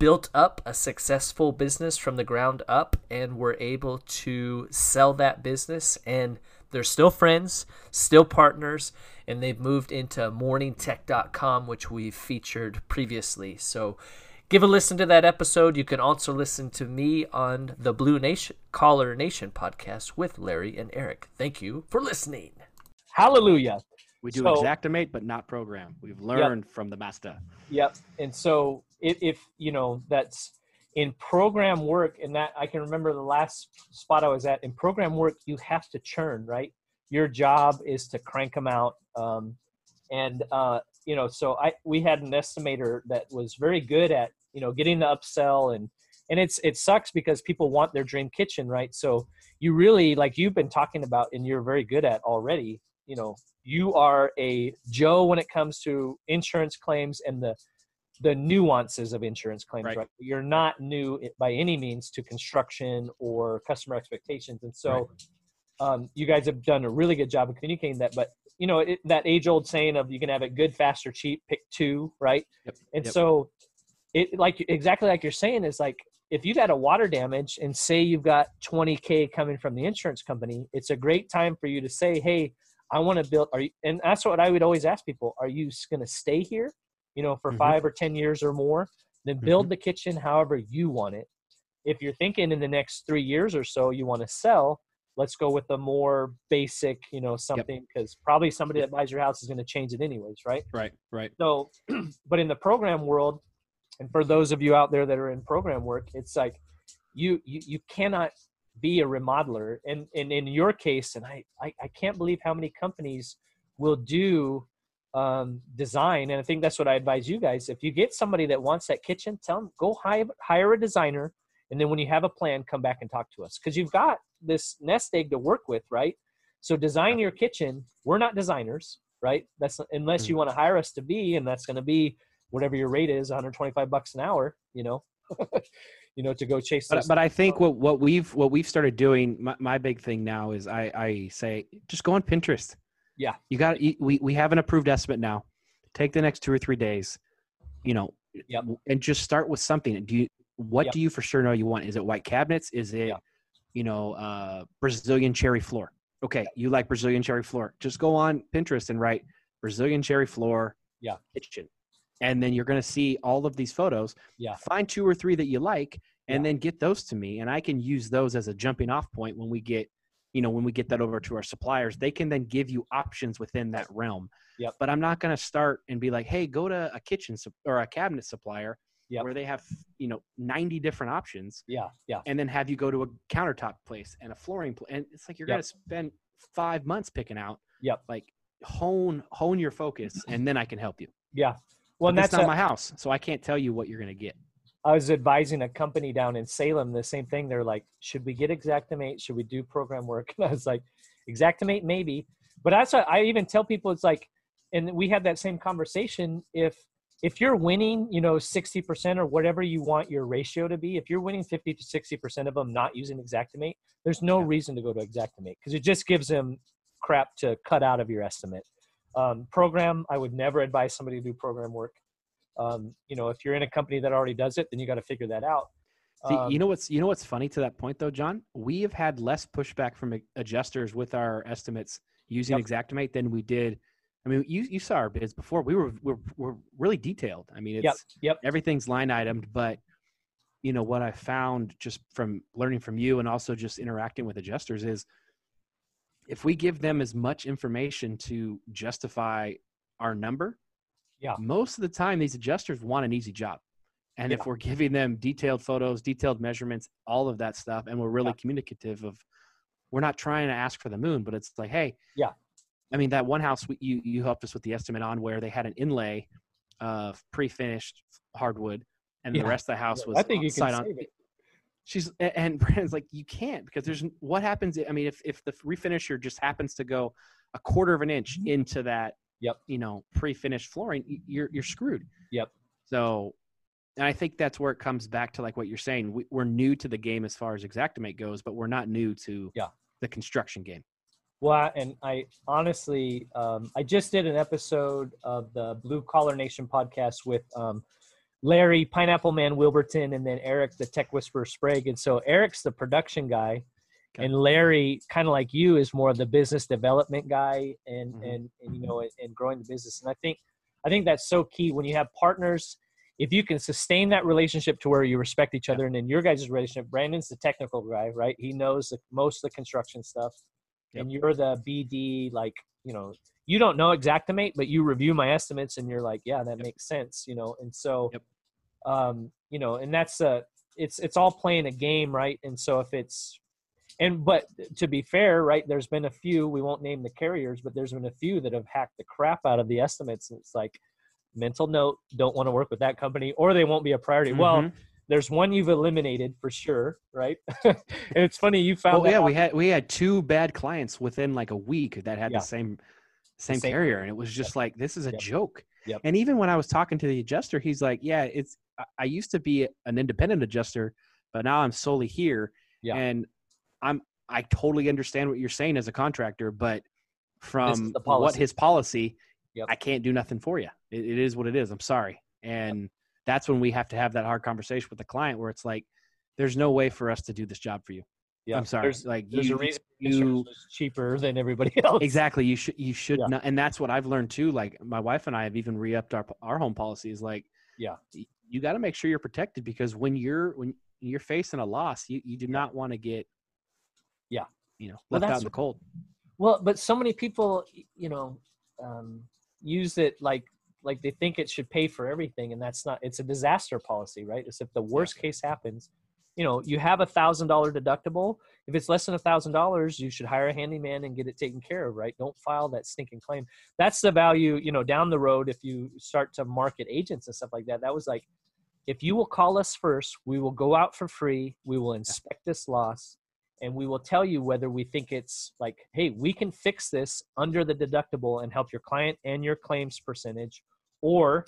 built up a successful business from the ground up and were able to sell that business and they're still friends, still partners, and they've moved into morningtech.com, which we've featured previously. So give a listen to that episode. You can also listen to me on the Blue Nation Collar Nation podcast with Larry and Eric. Thank you for listening. Hallelujah. We do So- Xactimate, but not program. We've learned from the master. Yep. And so if, if you know that's in program work, and that I can remember the last spot I was at in program work, you have to churn, right? Your job is to crank them out. Um, and uh, you know, so I we had an estimator that was very good at you know getting the upsell and and it's it sucks because people want their dream kitchen, right? So you really like you've been talking about and you're very good at already. You know, you are a Joe when it comes to insurance claims and the the nuances of insurance claims, right? You're not new by any means to construction or customer expectations, and so um, you guys have done a really good job of communicating that. But you know it, that age-old saying of you can have it good, fast, or cheap. Pick two, right? And Yep. so it like exactly like you're saying is like if you've had a water damage and say you've got 20k coming from the insurance company, it's a great time for you to say, hey. I want to build. Are you? And that's what I would always ask people: Are you going to stay here? You know, for Mhm. five or 10 years or more, then build the kitchen however you want it. If you're thinking in the next three years or so you want to sell, let's go with a more basic, you know, something because probably somebody that buys your house is going to change it anyways, right? Right, right. So, but in the program world, and for those of you out there that are in program work, it's like you you, you cannot be a remodeler. And, and in your case, and I, I, I can't believe how many companies will do um, design. And I think that's what I advise you guys. If you get somebody that wants that kitchen, tell them go hire, hire a designer. And then when you have a plan, come back and talk to us because you've got this nest egg to work with, right? So design your kitchen. We're not designers, right? That's unless you want to hire us to be, and that's going to be whatever your rate is, 125 bucks an hour. You know, you know, to go chase. But, but I think what, what we've what we've started doing, my, my big thing now is I, I say just go on Pinterest. Yeah. You got we we have an approved estimate now. Take the next two or three days, you know, and just start with something. Do you what Yep. do you for sure know you want? Is it white cabinets? Is it you know uh, Brazilian cherry floor? Okay, you like Brazilian cherry floor. Just go on Pinterest and write Brazilian cherry floor Yeah. kitchen. And then you're going to see all of these photos. Yeah. Find two or three that you like and then get those to me and I can use those as a jumping off point when we get you know when we get that over to our suppliers they can then give you options within that realm Yep. but i'm not going to start and be like hey go to a kitchen sup- or a cabinet supplier Yep. where they have you know 90 different options Yeah, yeah. and then have you go to a countertop place and a flooring place and it's like you're going to spend five months picking out. Yep. Like hone hone your focus, and then I can help you. Yeah. Well, that's that's not a- my house, so I can't tell you what you're gonna get. I was advising a company down in Salem the same thing. They're like, should we get Xactimate? Should we do program work? And I was like, Xactimate, maybe. But that's what I even tell people. It's like, and we had that same conversation. If if you're winning, you know, sixty percent or whatever you want your ratio to be, if you're winning fifty to sixty percent of them not using Xactimate, there's no reason to go to Xactimate because it just gives them crap to cut out of your estimate. Um, program, I would never advise somebody to do program work. Um, you know, if you're in a company that already does it, then you got to figure that out. See, Um, you know what's you know what's funny to that point though, Jon? We have had less pushback from adjusters with our estimates using Xactimate than we did. I mean, you you saw our bids before. We were we're, we're really detailed. I mean, it's Yep, yep. everything's line itemed, but you know what I found just from learning from you and also just interacting with adjusters is if we give them as much information to justify our number, yeah, most of the time these adjusters want an easy job. And if we're giving them detailed photos, detailed measurements, all of that stuff, and we're really communicative of, we're not trying to ask for the moon, but it's like, hey, yeah. I mean, that one house we, you you helped us with the estimate on where they had an inlay of pre-finished hardwood, and the rest of the house Yeah, was I think you side can on. it. She's and Brandon's like, you can't because there's what happens. I mean, if if the refinisher just happens to go a quarter of an inch mm-hmm. into that, yep, you know, pre-finished flooring, you're you're screwed. Yep. So, and I think that's where it comes back to like what you're saying. We, we're new to the game as far as Xactimate goes, but we're not new to yeah. the construction game. Well, and I honestly, um, I just did an episode of the Blue Collar Nation podcast with um, Larry Pineapple Man Wilburton and then Eric the Tech Whisperer Sprague. And so Eric's the production guy, and Larry, kind of like you, is more of the business development guy and and, and you know and, and growing the business. And I think I think that's so key when you have partners. If you can sustain that relationship to where you respect each other, and then your guys' relationship, Brandon's the technical guy, right? He knows the, most of the construction stuff, and you're the BD, like you know, you don't know Xactimate, but you review my estimates, and you're like, yeah, that makes sense, you know. And so, um, you know, and that's a it's it's all playing a game, right? And so if it's and but to be fair, right, there's been a few, we won't name the carriers, but there's been a few that have hacked the crap out of the estimates. And it's like mental note, don't want to work with that company or they won't be a priority. Well, Mhm. there's one you've eliminated for sure, right? and it's funny you found that yeah, out- we had we had two bad clients within like a week that had Yeah. the same same, same carrier, and it was just like this is a joke. Yep. And even when I was talking to the adjuster, he's like, "Yeah, it's I- I used to be an independent adjuster, but now I'm solely here, Yeah. and I'm I totally understand what you're saying as a contractor, but from what his policy, Yep. I can't do nothing for you. It, it is what it is. I'm sorry, and that's when we have to have that hard conversation with the client, where it's like, "There's no way for us to do this job for you." Yeah, I'm sorry. there's- like there's a you, reason you cheaper than everybody else. exactly. You should you should Yeah. not, and that's what I've learned too. Like my wife and I have even re-upped our our home policies. Like Yeah. you got to make sure you're protected because when you're when you're facing a loss, you you do not want to get yeah you know Well, left out in the cold. Well, but so many people, you know, um, use it like like they think it should pay for everything, and that's not. It's a disaster policy, right? It's if the worst case happens, you know, you have a thousand dollar deductible. If it's less than a thousand dollars, you should hire a handyman and get it taken care of, right? Don't file that stinking claim. That's the value, you know, down the road if you start to market agents and stuff like that. That was like, if you will call us first, we will go out for free. We will inspect this loss and we will tell you whether we think it's like, hey, we can fix this under the deductible and help your client and your claims percentage, or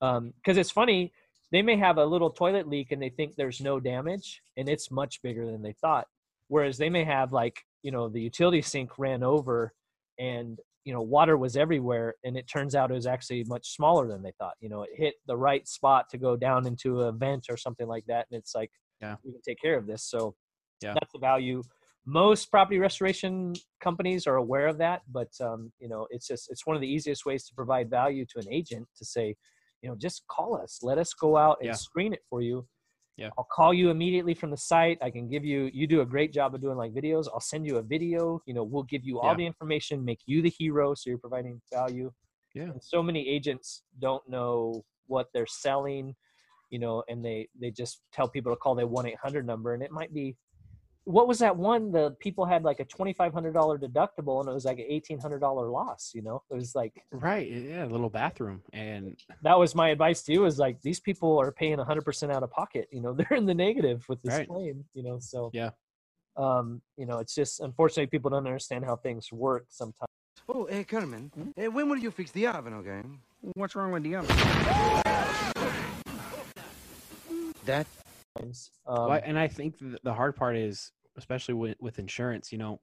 um, because it's funny, they may have a little toilet leak and they think there's no damage, and it's much bigger than they thought. Whereas they may have like, you know, the utility sink ran over, and you know, water was everywhere, and it turns out it was actually much smaller than they thought. You know, it hit the right spot to go down into a vent or something like that, and it's like, Yeah. we can take care of this. So Yeah. that's the value most property restoration companies are aware of that but um, you know it's just it's one of the easiest ways to provide value to an agent to say you know just call us let us go out and Yeah. screen it for you Yeah. i'll call you immediately from the site i can give you you do a great job of doing like videos i'll send you a video you know we'll give you all Yeah. the information make you the hero so you're providing value Yeah. and so many agents don't know what they're selling you know and they they just tell people to call their 1-800 number and it might be what was that one? The people had like a twenty five hundred dollar deductible, and it was like an eighteen hundred dollar loss. You know, it was like right, yeah, a little bathroom, and that was my advice to you. Is like these people are paying hundred percent out of pocket. You know, they're in the negative with this Right. claim. You know, so yeah, um, you know, it's just unfortunately people don't understand how things work sometimes. Oh, hey, Carmen. Hey, when will you fix the oven, okay? What's wrong with the oven? That. Um, Well, and I think the hard part is, especially with, with insurance, you know,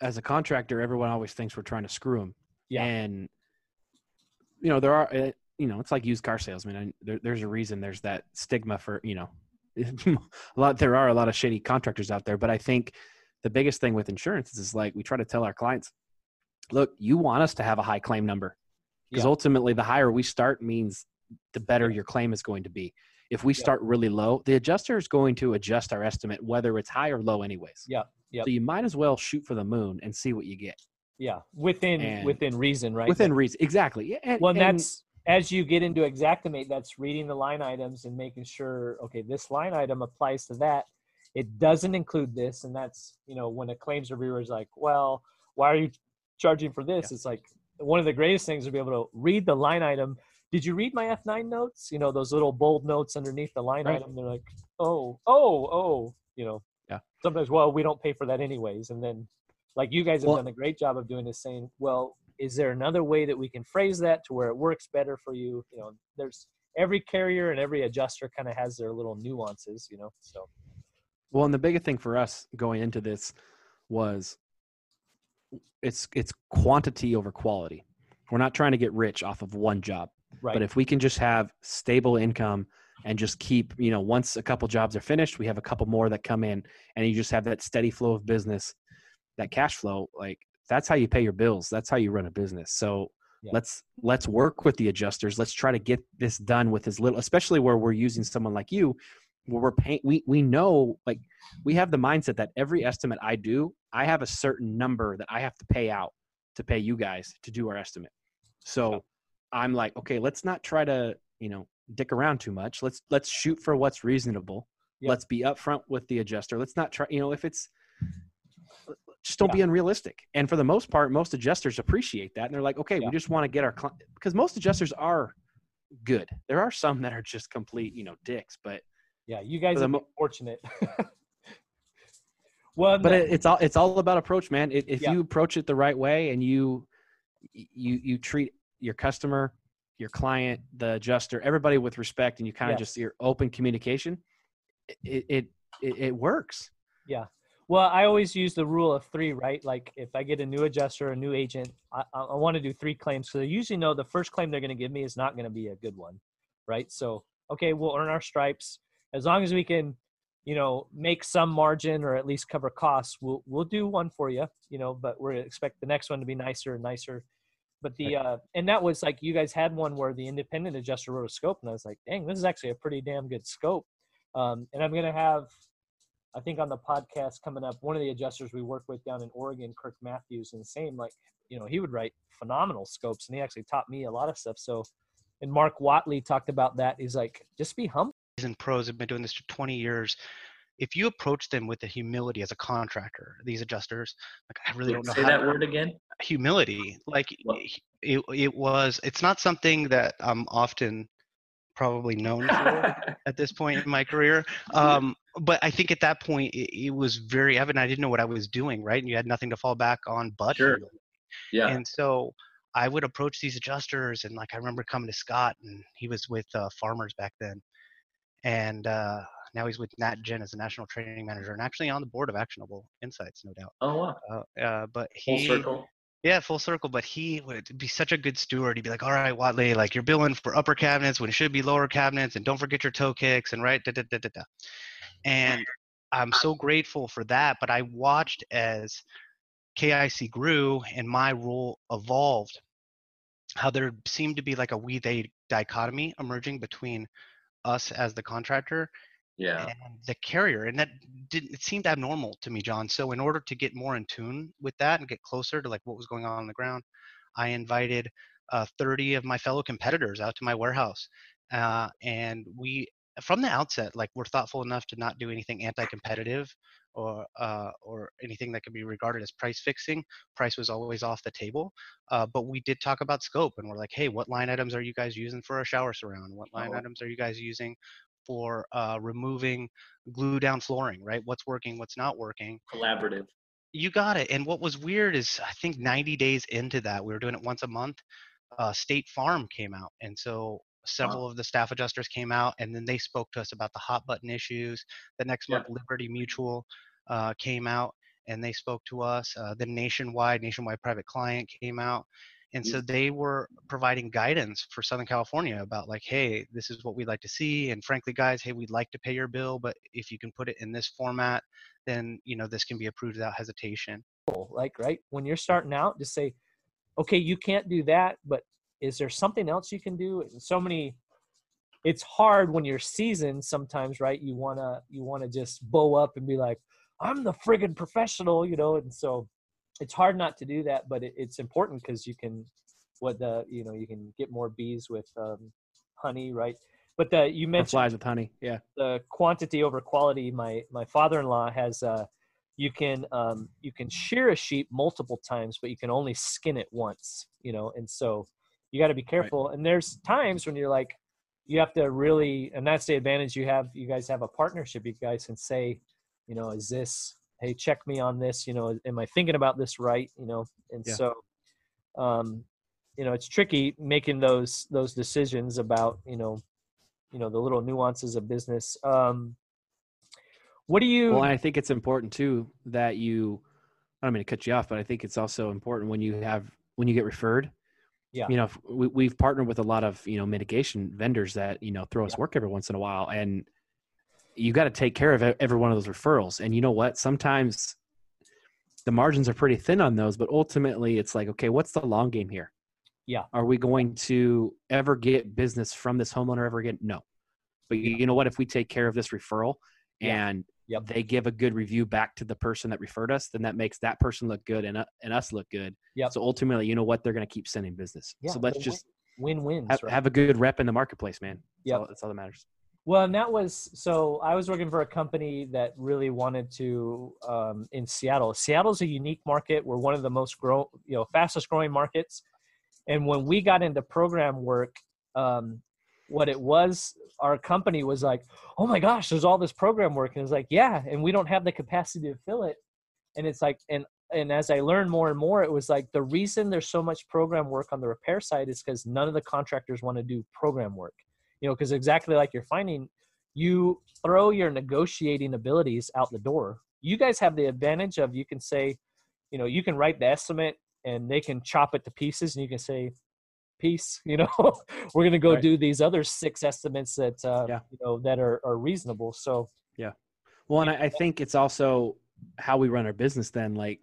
as a contractor, everyone always thinks we're trying to screw them. Yeah. And, you know, there are, uh, you know, it's like used car salesman. And there, there's a reason there's that stigma for, you know, a lot, there are a lot of shady contractors out there. But I think the biggest thing with insurance is, is like we try to tell our clients, look, you want us to have a high claim number because Yeah. ultimately the higher we start means the better your claim is going to be. If we Yeah. start really low, the adjuster is going to adjust our estimate whether it's high or low, anyways. Yeah, yeah, So you might as well shoot for the moon and see what you get yeah, within And- within reason, right? within reason. Exactly. Yeah, And, well, and that's as you get into Xactimate, that's reading the line items and making sure, okay, this line item applies to that. It doesn't include this, and that's you know when a claims reviewer is like, well, why are you charging for this? It's like one of the greatest things to be able to read the line item. Did you read my F9 notes? You know those little bold notes underneath the line Right. item. They're like, oh, oh, oh. You know. Yeah. Sometimes, well, we don't pay for that anyways, and then like you guys have Well- done a great job of doing is saying, well, is there another way that we can phrase that to where it works better for you? You know, there's every carrier and every adjuster kind of has their little nuances, you know. So Well, and the biggest thing for us going into this was it's it's quantity over quality. We're not trying to get rich off of one job. Right. But if we can just have stable income and just keep, you know, once a couple jobs are finished, we have a couple more that come in and you just have that steady flow of business, that cash flow, like that's how you pay your bills. That's how you run a business. So Yeah. let's let's work with the adjusters. Let's try to get this done with as little, especially where we're using someone like you, where we're paying. We we know like we have the mindset that every estimate I do, I have a certain number that I have to pay out to pay you guys to do our estimate. So I'm like, okay, let's not try to you know dick around too much. Let's let's shoot for what's reasonable. Yeah. Let's be upfront with the adjuster. Let's not try. You know, if it's just don't be unrealistic. And for the most part, most adjusters appreciate that, and they're like, okay, we just want to get our client because most adjusters are good. There are some that are just complete, you know, dicks, but yeah, you guys the mo- fortunate. well, but no- it, it's all it's all about approach, man. If, if Yeah. you approach it the right way and you you you treat your customer, your client, the adjuster, everybody with respect, and you kind of Yes. just your open communication, it it it, it works. Yeah. Well, I always use the rule of three, right? Like if I get a new adjuster, a new agent, I, I, want to do three claims. So they usually know the first claim they're going to give me is not going to be a good one, right? So, okay, we'll earn our stripes. As long as we can, you know, make some margin or at least cover costs, we'll, we'll do one for you, you know, but we're expect the next one to be nicer and nicer. But the, uh, and that was like, you guys had one where the independent adjuster wrote a scope and I was like, dang, this is actually a pretty damn good scope. Um, and I'm going to have, I think on the podcast coming up, one of the adjusters we work with down in Oregon, Kirk Matthews, and same, like, you know, he would write phenomenal scopes and he actually taught me a lot of stuff. So, and Mark Watley talked about that. He's like, just be humble. and pros have been doing this for 20 years. If you approach them with the humility as a contractor, these adjusters, like I really don't know Say that to- word again. Humility, like it, it was. It's not something that I'm often probably known for at this point in my career. Um, but I think at that point it, it was very evident. I didn't know what I was doing, right? And you had nothing to fall back on but Sure. humility. Yeah. And so I would approach these adjusters, and like I remember coming to Scott, and he was with uh, Farmers back then, and uh, now he's with Nat Gen as a national training manager, and actually on the board of Actionable Insights, no doubt. Oh wow. Uh, uh, but Full he, circle. yeah, full circle. But he would be such a good steward. He'd be like, "All right, Watley, like you're billing for upper cabinets when it should be lower cabinets, and don't forget your toe kicks, and right, da da da da da." And I'm so grateful for that. But I watched as KIC grew and my role evolved. How there seemed to be like a we-they dichotomy emerging between us as the contractor Yeah. and the carrier and that didn't it seemed abnormal to me jon so in order to get more in tune with that and get closer to like what was going on on the ground i invited uh, 30 of my fellow competitors out to my warehouse uh, and we from the outset, like we're thoughtful enough to not do anything anti-competitive or uh, or anything that could be regarded as price fixing. Price was always off the table, uh, but we did talk about scope, and we're like, hey, what line items are you guys using for a shower surround? What line Oh. items are you guys using for uh, removing glue down flooring? Right? What's working? What's not working? Collaborative. You got it. And what was weird is I think 90 days into that, we were doing it once a month. Uh, State Farm came out, and so several of the staff adjusters came out, and then they spoke to us about the hot button issues. The next month, Liberty Mutual uh, came out, and they spoke to us. Uh, then Nationwide, Nationwide Private Client came out, and so they were providing guidance for Southern California about like, hey, this is what we'd like to see, and frankly, guys, hey, we'd like to pay your bill, but if you can put it in this format, then you know this can be approved without hesitation. like right? When you're starting out just say okay you can't do that but is there something else you can do? And so many it's hard when you're seasoned sometimes right? You want to you want to just bow up and be like i'm the friggin professional you know? And so it's hard not to do that but it, it's important because you can what the you know you can get more bees with um, honey right but the you mentioned flies with honey. Yeah. the quantity over quality. My my father-in-law has uh, you can um, you can shear a sheep multiple times, but you can only skin it once. You know, and so you got to be careful. And there's times when you're like, you have to really, and that's the advantage you have. You guys have a partnership. You guys can say, you know, is this? Hey, check me on this. You know, am I thinking about this right? You know, and Yeah. so, um, you know, it's tricky making those those decisions about you know you know the little nuances of business um what do you Well, I think it's important too that you. I don't mean to cut you off, but I think it's also important when you have when you get referred. Yeah. You know, we, we've partnered with a lot of you know mitigation vendors that you know throw us work every once in a while, and you got to take care of every one of those referrals. And you know what? Sometimes the margins are pretty thin on those, but ultimately it's like, okay, what's the long game here? Yeah. Are we going to ever get business from this homeowner ever again? No. But you, you know what? If we take care of this referral Yeah. and they give a good review back to the person that referred us, then that makes that person look good and, uh, and us look good. Yep. So ultimately, you know what? They're going to keep sending business. Yeah, so let's just win wins have, right? have a good rep in the marketplace, man. Yep. that's all that matters. Well, and that was so I was working for a company that really wanted to um, in Seattle. Seattle's a unique market. We're one of the most grow, you know, fastest growing markets. And when we got into program work, um, what it was, our company was like, "Oh my gosh, there's all this program work," and it's like, "Yeah," and we don't have the capacity to fill it. And it's like, and and as I learned more and more, it was like the reason there's so much program work on the repair side is because none of the contractors want to do program work you know because exactly like you're finding you throw your negotiating abilities out the door you guys have the advantage of you can say you know you can write the estimate and they can chop it to pieces and you can say peace you know we're going to go Right. do these other six estimates that uh, you know that are, are reasonable so Yeah. Well, and I, I think it's also how we run our business then, like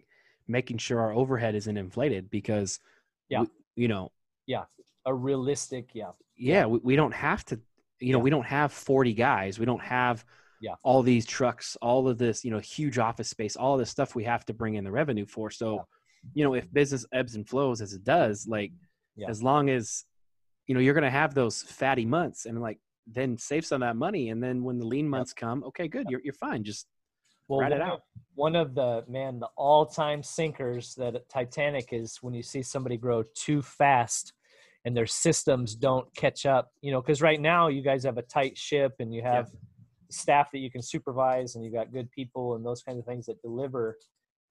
making sure our overhead isn't inflated because, Yeah. we- you know, yeah a realistic yeah yeah, we, we don't have to, you know, we don't have 40 guys. We don't have Yeah. all these trucks, all of this, you know, huge office space, all of this stuff we have to bring in the revenue for. So, you know, if business ebbs and flows as it does, like Yeah. as long as, you know, you're going to have those fatty months and like then save some of that money. And then when the lean months come, okay, good. You're, you're fine. Just well ride it out. of, one of the man the all-time sinkers that titanic is when you see somebody grow too fast and their systems don't catch up you know because right now you guys have a tight ship and you have staff that you can supervise and you got good people and those kinds of things that deliver.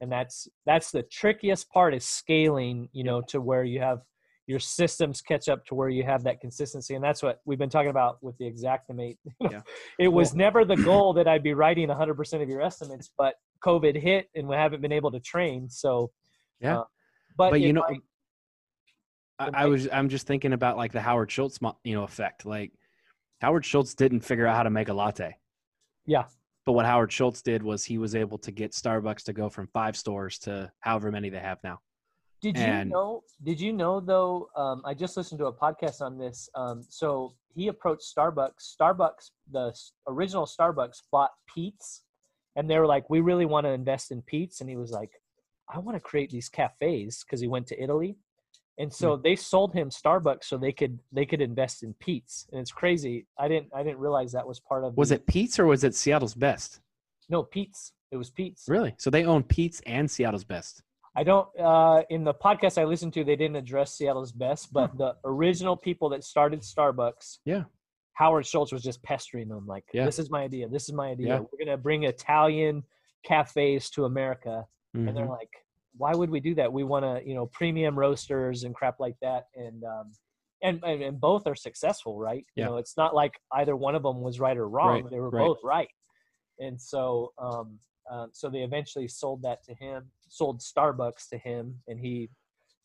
And that's that's the trickiest part is scaling you know to where you have your systems catch up to where you have that consistency. And that's what we've been talking about with the xactimate know, it was never the goal that i'd be writing 100% of your estimates but covid hit and we haven't been able to train so Yeah. uh, but, but you know, I, I was I'm just thinking about like the Howard Schultz you know effect. Like Howard Schultz didn't figure out how to make a latte, yeah but what Howard Schultz did was he was able to get Starbucks to go from five stores to however many they have now. Did you know? Did you know though? Um, I just listened to a podcast on this. Um, so he approached Starbucks. Starbucks, the original Starbucks, bought Peet's, and they were like, "We really want to invest in Peet's," and he was like, "I want to create these cafes" because he went to Italy, and so they sold him Starbucks so they could they could invest in Peet's, and it's crazy. I didn't I didn't realize that was part of. Was the- it Peet's or was it Seattle's Best? No, Peet's. It was Peet's. Really? So they own Peet's and Seattle's Best. I don't. Uh, in the podcast I listened to, they didn't address Seattle's best, but the original people that started Starbucks, Yeah. Howard Schultz was just pestering them, like, Yeah. "This is my idea. This is my idea. Yeah. We're gonna bring Italian cafes to America," and they're Mhm. like, "Why would we do that? We want to, you know, premium roasters and crap like that." And um, and, and and both are successful, right? Yeah. You know, it's not like either one of them was right or wrong. Right, They were right. both right. And so, um, um, so they eventually sold that to him, sold Starbucks to him, and he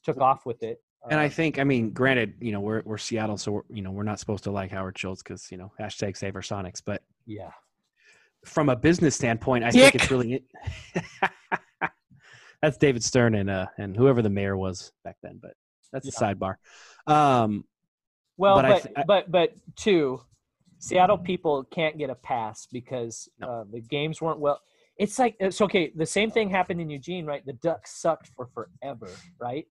took off with it. And I Um, think, I mean, granted, you know, we're we're Seattle, so we're, you know we're not supposed to like Howard Schultz because you know hashtag Save Our Sonics. But yeah, from a business standpoint, I Dick! think it's really. that's David Stern and uh and whoever the mayor was back then, but that's a sidebar. Um, Well, but but but, but two, Seattle people can't get a pass because uh, the games weren't well. It's like it's okay. The same thing happened in Eugene, right? The Ducks sucked for forever, right?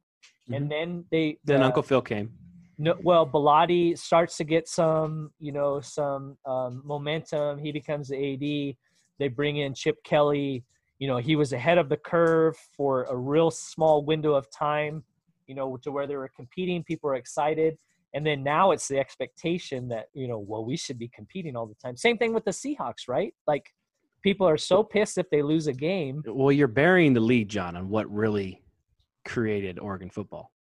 And then they Mm-hmm. then uh, Uncle Phil came. No, well, Bellotti starts to get some, you know, some um, momentum. He becomes the AD. They bring in Chip Kelly. You know, he was ahead of the curve for a real small window of time. You know, to where they were competing, people are excited, and then now it's the expectation that you know, well, we should be competing all the time. Same thing with the Seahawks, right? Like, people are so pissed if they lose a game. Well, you're burying the lead, Jon, on what really created Oregon football.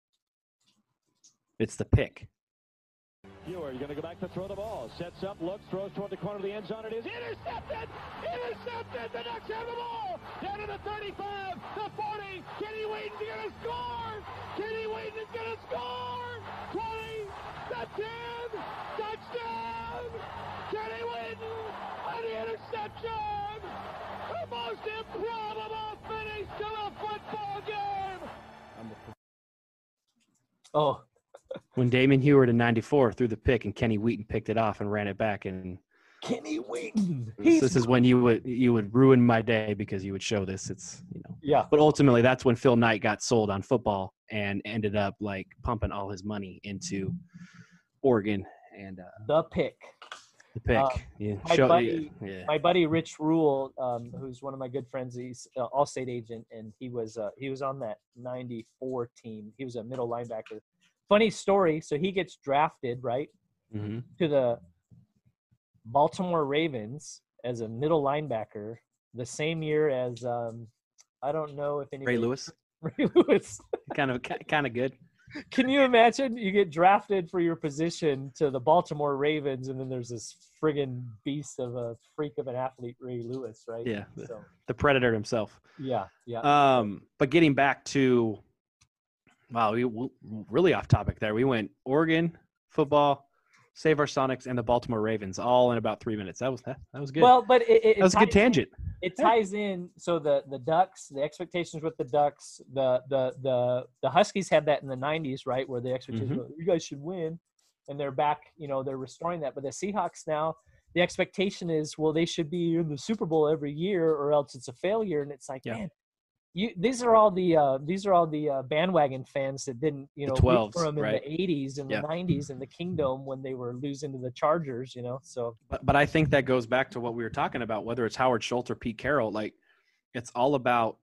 It's the pick. Huard, going to go back to throw the ball. Sets up, looks, throws toward the corner of the end zone. It is intercepted! Intercepted! The Ducks have the ball! Down to the 35, the 40. Kenny Wheaton's going to score! Kenny Wheaton is going to score! 20, the 10, touchdown! Kenny Wheaton on the interception! The most improbable finish to a football game! Oh, When Damon Huard in '94 threw the pick and Kenny Wheaton picked it off and ran it back, and Kenny Wheaton. this, this is when you would you would ruin my day because you would show this. It's you know. Yeah. But ultimately, that's when Phil Knight got sold on football and ended up like pumping all his money into Oregon and uh, the pick. the pick. Uh, yeah, my show- buddy, yeah. my buddy Rich Ruhl, um, who's one of my good friends, he's uh, Allstate agent, and he was uh, he was on that '94 team. He was a middle linebacker. Funny story. So he gets drafted right Mhm. to the Baltimore Ravens as a middle linebacker the same year as um, I don't know if anybody Ray Lewis, Ray Lewis. kind of kind of good. Can you imagine you get drafted for your position to the Baltimore Ravens, and then there's this friggin' beast of a freak of an athlete, Ray Lewis, right? Yeah, the, So, the predator himself. yeah, yeah. Um, but getting back to, wow, we really off topic there. We went Oregon football, Save Our Sonics, and the Baltimore Ravens all in about three minutes. That was that, that was good. Well, but it, it, that was a good ties in- tangent. It ties in. So the the Ducks, the expectations with the Ducks, the the the the Huskies had that in the '90s, right? Where the expectations, Mhm. were, you guys should win, and they're back. You know, they're restoring that. But the Seahawks now, the expectation is, well, they should be in the Super Bowl every year, or else it's a failure. And it's like, Yeah. man, you these are all the uh, these are all the uh, bandwagon fans that didn't you know root 12s, for them in right. the '80s and Yeah. the '90s and the Kingdome when they were losing to the Chargers. You know, so But but I think that goes back to what we were talking about, whether it's Howard Schultz or Pete Carroll. Like, it's all about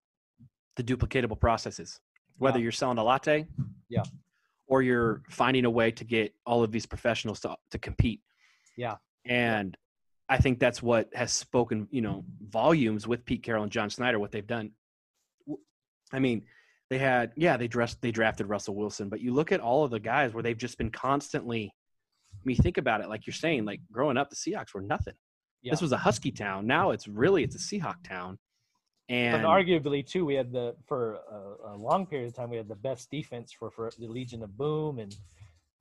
the duplicatable processes. Whether Yeah. you're selling a latte, Yeah. or you're finding a way to get all of these professionals to to compete. yeah. And I think that's what has spoken, you know, volumes with Pete Carroll and John Schneider, what they've done. I mean, they had, yeah, they dressed, they drafted Russell Wilson, but you look at all of the guys where they've just been constantly. I mean, think about it, like you're saying, like growing up, the Seahawks were nothing. Yeah. This was a Husky town. Now it's really it's a Seahawk town, and, and arguably too, we had the for a, a long period of time we had the best defense for for the Legion of Boom, and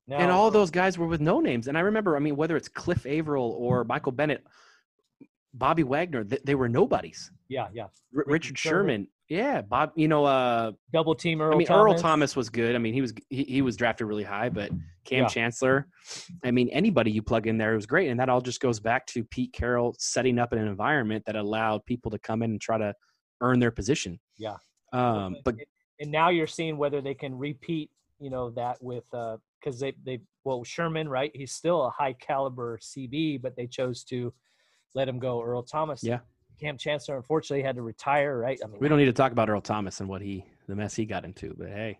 now and all those guys were with no names. And I remember, I mean, whether it's Cliff Avril or Michael Bennett, Bobby Wagner, they, they were nobodies. yeah, yeah, R- Richard Sherman, yeah, Bob. You know, uh, double team Earl I mean, Thomas. Earl Thomas was good. I mean, he was he, he was drafted really high, but Kam Yeah. Chancellor, I mean, anybody you plug in there was great, and that all just goes back to Pete Carroll setting up an environment that allowed people to come in and try to earn their position. Yeah. Um, but and now you're seeing whether they can repeat you know, that with because they they well Sherman, right? He's still a high caliber CB, but they chose to let him go. Earl Thomas, Yeah. Kam Chancellor, unfortunately, had to retire, right? I mean, We don't need to talk about Earl Thomas and what he the mess he got into, but hey,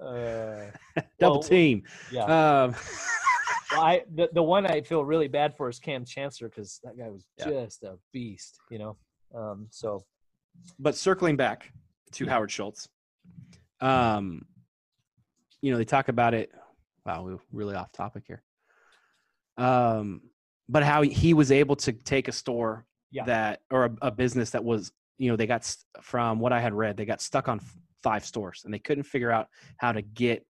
Uh, double well, team. Yeah. Um, well, I the, the one I feel really bad for is Kam Chancellor because that guy was Yeah. just a beast, you know. Um, so but circling back to Howard Schultz, um, you know, they talk about it. Wow, we're really off topic here. Um, but how he was able to take a store Yeah. that or a, a business that was, you know, they got from what I had read, they got stuck on f- five stores and they couldn't figure out how to get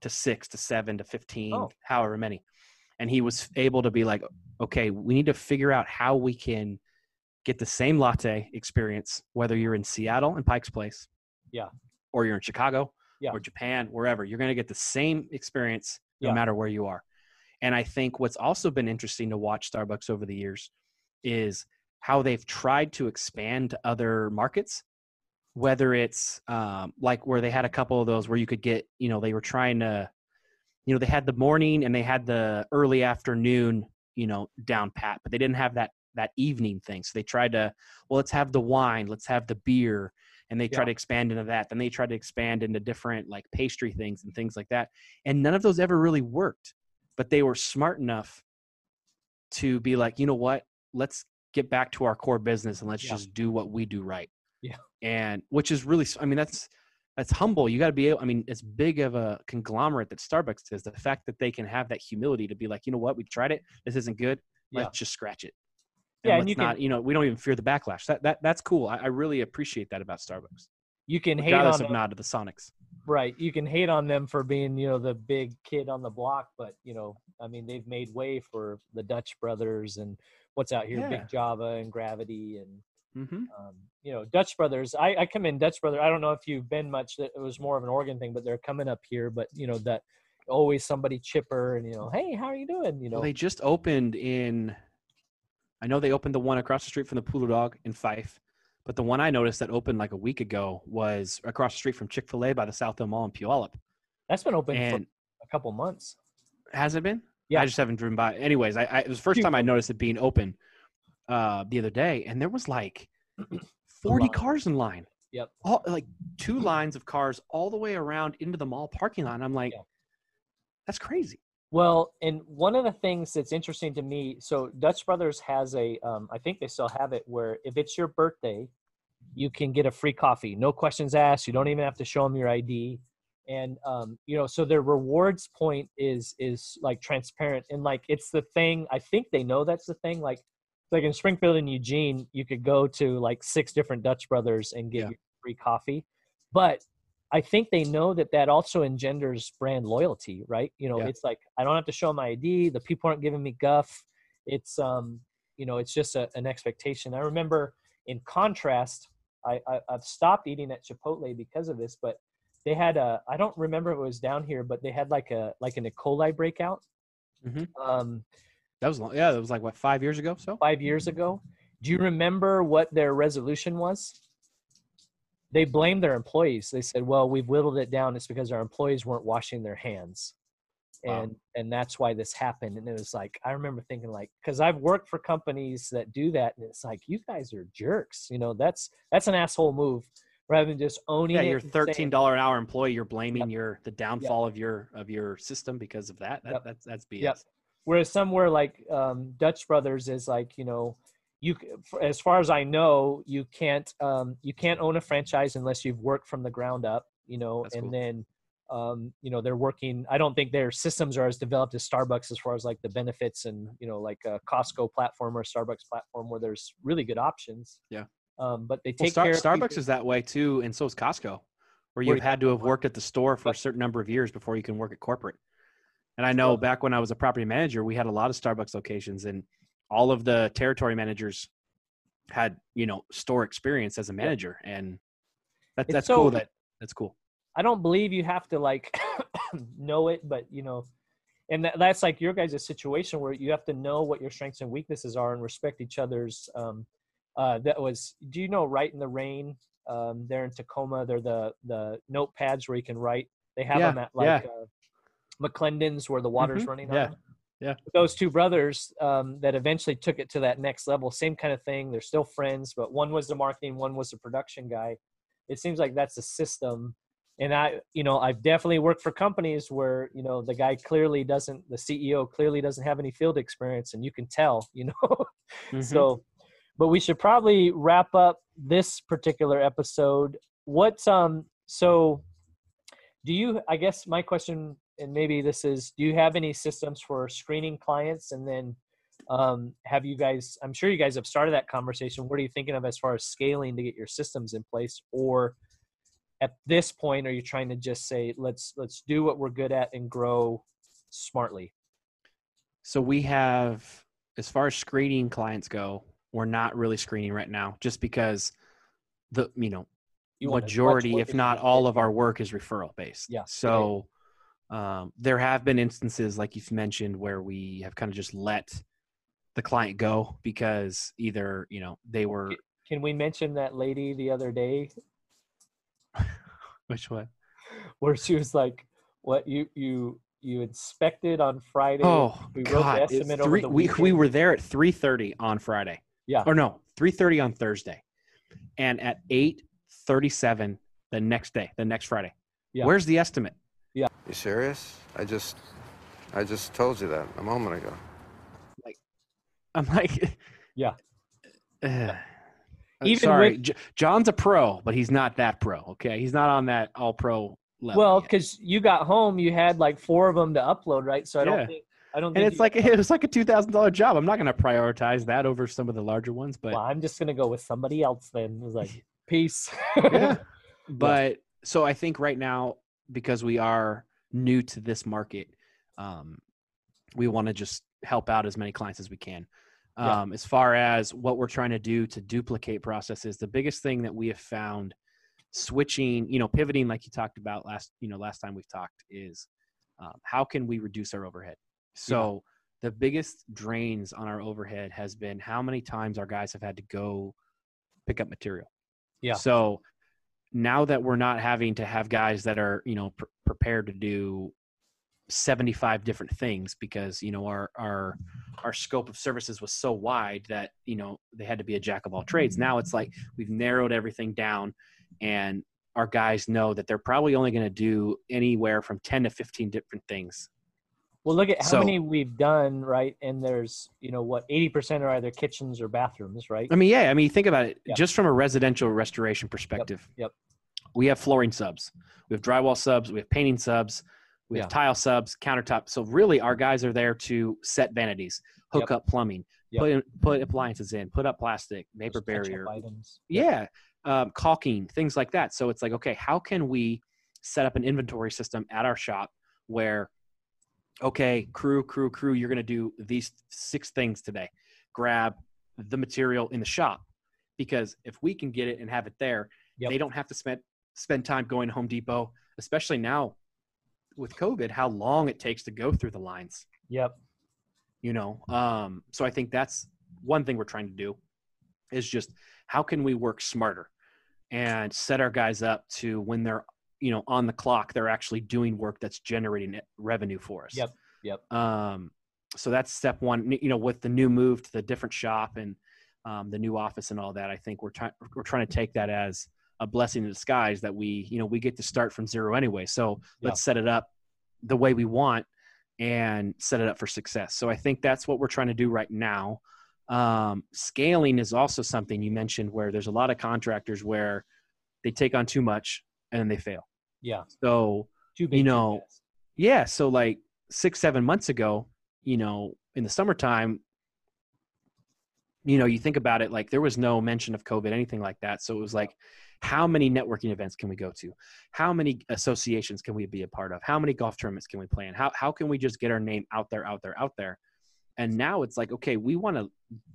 to six to seven to 15, Oh. however many. And he was able to be like, okay, we need to figure out how we can get the same latte experience, whether you're in Seattle and Pike's Place yeah, or you're in Chicago Yeah. or Japan, wherever, you're going to get the same experience no Yeah. matter where you are. And I think what's also been interesting to watch Starbucks over the years is how they've tried to expand to other markets, whether it's um, like where they had a couple of those where you could get, you know, they were trying to, you know, they had the morning and they had the early afternoon, you know, down pat, but they didn't have that that evening thing. So they tried to, well, let's have the wine, let's have the beer, and they tried Yeah. to expand into that. Then they try to expand into different like pastry things and things like that. And none of those ever really worked, but they were smart enough to be like, you know what, let's get back to our core business and let's Yeah. just do what we do right. Yeah. And which is really, I mean, that's that's humble. You got to be able. I mean, as big of a conglomerate that Starbucks is, the fact that they can have that humility to be like, you know what, we tried it. This isn't good. Let's just scratch it. Yeah, and you can, you know, we don't even fear the backlash. That that that's cool. I, I really appreciate that about Starbucks. you can hate on of not to the Sonics. right? You can hate on them for being, you know, the big kid on the block, but you know, I mean, they've made way for the Dutch brothers and what's out here, Yeah. Big Java and Gravity and Mm-hmm. um, you know, Dutch Brothers. I, I come in Dutch Brother. I don't know if you've been much. That it was more of an Oregon thing, but they're coming up here. But you know that always somebody chipper and you know, hey, how are you doing? You know, Well, they just opened in. I know they opened the one across the street from the Poodle Dog in Fife, but the one I noticed that opened like a week ago was across the street from Chick Fil A by the South Hill Mall in Puyallup. that's been open And for a couple months. has it been? Yeah. I just haven't driven by. Anyways, I, I it was the first time I noticed it being open uh, the other day, and there was like forty cars in line. Yep. All like two lines of cars all the way around into the mall parking lot. I'm like, that's crazy. Well, and one of the things that's interesting to me, so Dutch Brothers has a, um, I think they still have it, where if it's your birthday, you can get a free coffee, no questions asked. You don't even have to show them your ID, and um, you know, so their rewards point is is like transparent and like it's the thing. I think they know that's the thing. Like, like in Springfield and Eugene, you could go to like six different Dutch Brothers and get Yeah. free coffee, but I think they know that that also engenders brand loyalty, right? You know, Yeah. it's like I don't have to show my ID. The people aren't giving me guff. It's um, you know, it's just a, an expectation. I remember, in contrast, I, I I've stopped eating at Chipotle because of this, but they had a I don't remember if it was down here, but they had like a like an E. coli breakout. Mhm. Um, That was long. Yeah, that was like what five years ago. So five years ago. Do you remember what their resolution was? They blamed their employees. They said, "Well, we've whittled it down. It's because our employees weren't washing their hands, Wow. and and that's why this happened." And it was like I remember thinking, like, because I've worked for companies that do that, and it's like you guys are jerks. You know, that's that's an asshole move rather than just owning yeah, it. your thirteen dollar an hour employee, you're blaming your the downfall of your of your system because of that. that Yep. That's that's BS. Yep. Whereas somewhere like um, Dutch Brothers is like you know, you as far as I know, you can't um, you can't own a franchise unless you've worked from the ground up. You know, That's and cool. then um, you know they're working. I don't think their systems are as developed as Starbucks as far as like the benefits and you know like a Costco platform or Starbucks platform where there's really good options. Yeah. Um, but they Well, take Star- care. Starbucks is that way too, and so is Costco, where Where you've had to have worked at the store for a certain number of years before you can work at corporate. And I know back when I was a property manager, we had a lot of Starbucks locations, and all of the territory managers had you know store experience as a manager, and that, that's so- cool. That that's cool. I don't believe you have to like know it, but you know, and that, that's like your guys' situation where you have to know what your strengths and weaknesses are and respect each other's. Um, uh, that was, do you know, Rite in the Rain? Um, they're in Tacoma. They're the the notepads where you can write They have Yeah, them at like yeah. uh, McLendon's where the water's Mhm, running on yeah, yeah. Those two brothers um, that eventually took it to that next level, same kind of thing. They're still friends, but one was the marketing, one was the production guy. It seems like that's a system. And I, you know, I've definitely worked for companies where, you know, the guy clearly doesn't, the CEO clearly doesn't have any field experience and you can tell, you know. Mhm. So, but we should probably wrap up this particular episode. What's, um, so do you, I guess my question, and maybe this is, do you have any systems for screening clients? And then um, have you guys, I'm sure you guys have started that conversation. What are you thinking of as far as scaling to get your systems in place? Or at this point, are you trying to just say, let's, let's do what we're good at and grow smartly? So we have, as far as screening clients go, we're not really screening right now, just because the you know You want as much majority, if not all of our work is referral based. Yeah, So um, there have been instances, like you've mentioned, where we have kind of just let the client go because either you know they were Can we mention that lady the other day which one? where she was like, "What you you you inspected on Friday? Oh we wrote God! the it's estimate over three- the we we were there at three thirty on Friday. Yeah. Or no, three thirty on Thursday, and at eight thirty seven the next day, the next Friday. Yeah. Where's the estimate? Yeah. You serious? I just, I just told you that a moment ago. Like I'm like, yeah. Uh, Even sorry, with- J- Jon's a pro, but he's not that pro. Okay, he's not on that all pro level. Well, because you got home, you had like four of them to upload, right? So I Yeah. don't think I don't and think it's you- like it was like a two thousand dollar job. I'm not going to prioritize that over some of the larger ones, but well, I'm just gonna go with somebody else then. It was like peace. yeah. But so I think right now, because we are new to this market, um, we want to just help out as many clients as we can. Yeah. Um, as far as what we're trying to do to duplicate processes, the biggest thing that we have found switching, you know, pivoting, like you talked about last, you know, last time we've talked is um, how can we reduce our overhead? So the biggest drains on our overhead has been how many times our guys have had to go pick up material. Yeah. So now that we're not having to have guys that are, you know, pr- prepared to do 75 different things because, you know, our our our scope of services was so wide that, you know, they had to be a jack of all trades. Now it's like we've narrowed everything down and our guys know that they're probably only going to do anywhere from 10 to 15 different things. Well, look at how So- many we've done, right? And there's, you know, what eighty percent are either kitchens or bathrooms, right? I mean, yeah, I mean, think about it Yeah. just from a residential restoration perspective. Yep. We have flooring subs, we have drywall subs, we have painting subs, we have tile subs, countertop. So really, our guys are there to set vanities, hook Yep. up plumbing, Yep. put in, put appliances in, put up plastic, vapor barrier, items. yeah, um, caulking, things like that. So it's like, okay, how can we set up an inventory system at our shop where, okay, crew, crew, crew, you're going to do these six things today. Grab the material in the shop because if we can get it and have it there, Yep. they don't have to spend spend time going to Home Depot, especially now with COVID, how long it takes to go through the lines Yep. you know um so i think that's one thing we're trying to do is just how can we work smarter and set our guys up to when they're you know on the clock they're actually doing work that's generating revenue for us. Yep. Yep. um so that's step one. You know with the new move to the different shop and um, the new office and all that i think we're trying we're trying to take that as a blessing in disguise that we you know we get to start from zero anyway. So let's set it up the way we want and set it up for success. So i think that's what we're trying to do right now. Um, scaling is also something you mentioned where there's a lot of contractors where they take on too much and then they fail Yeah. so you know yeah so like six seven months ago you know in the summertime you know you think about it like there was no mention of covid anything like that. So it was like how many networking events can we go to? How many associations can we be a part of? How many golf tournaments can we play in? How, how can we just get our name out there out there out there? And now it's like okay we want to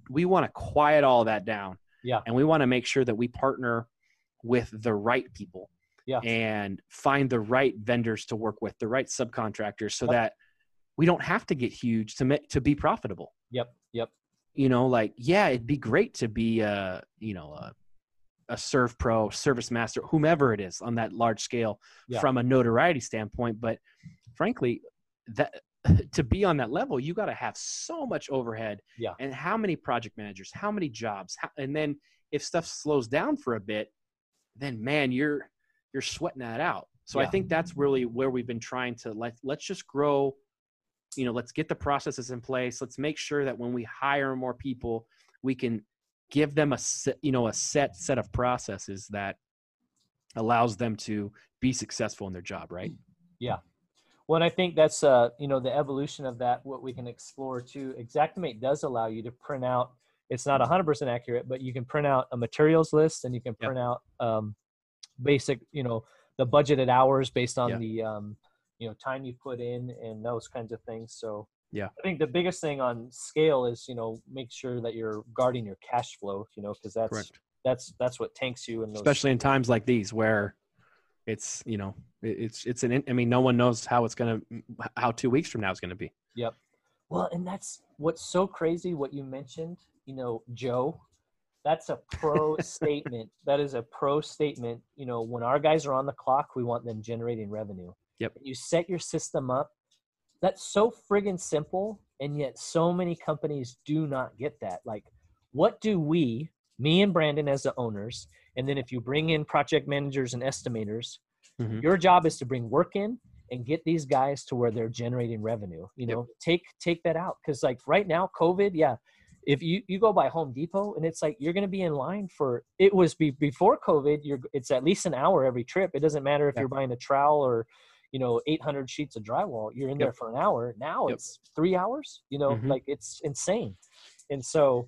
we want to quiet all that down. Yeah. and we want to make sure that we partner with the right people Yeah. and find the right vendors to work with the right subcontractors so Yep. that we don't have to get huge to make to be profitable Yep. Yep. you know like yeah it'd be great to be a you know a a Servpro service master whomever it is on that large scale Yeah. from a notoriety standpoint but frankly that to be on that level you got to have so much overhead Yeah. and how many project managers how many jobs how, and then if stuff slows down for a bit then man you're you're sweating that out so i think that's really where we've been trying to let let's just grow you know let's get the processes in place let's make sure that when we hire more people we can give them a set, you know a set set of processes that allows them to be successful in their job right Yeah. Well, and I think that's uh, you know, the evolution of that. What we can explore too. Xactimate does allow you to print out. It's not 100% accurate, but you can print out a materials list, and you can print out um, basic, you know, the budgeted hours based on Yeah. the um, you know time you put in and those kinds of things. So yeah I think the biggest thing on scale is you know make sure that you're guarding your cash flow. You know, because that's Correct. that's that's what tanks you in those. especially in times like these where it's you know it's it's an i mean no one knows how it's gonna how two weeks from now is gonna be Yep. Well, and that's what's so crazy what you mentioned, you know, Joe. That's a pro statement. That is a pro statement. You know, when our guys are on the clock, we want them generating revenue. Yep. You set your system up. That's so friggin' simple, and yet so many companies do not get that. Like, what do we, me and Brandon as the owners, and then if you bring in project managers and estimators, Mhm. your job is to bring work in and get these guys to where they're generating revenue you know take take that out because like right now covid yeah if you you go by home depot and it's like you're going to be in line for it was be, before covid you're it's at least an hour every trip it doesn't matter if Yeah. you're buying a trowel or you know 800 sheets of drywall you're in there for an hour now Yep. it's three hours you know Mhm. like it's insane and so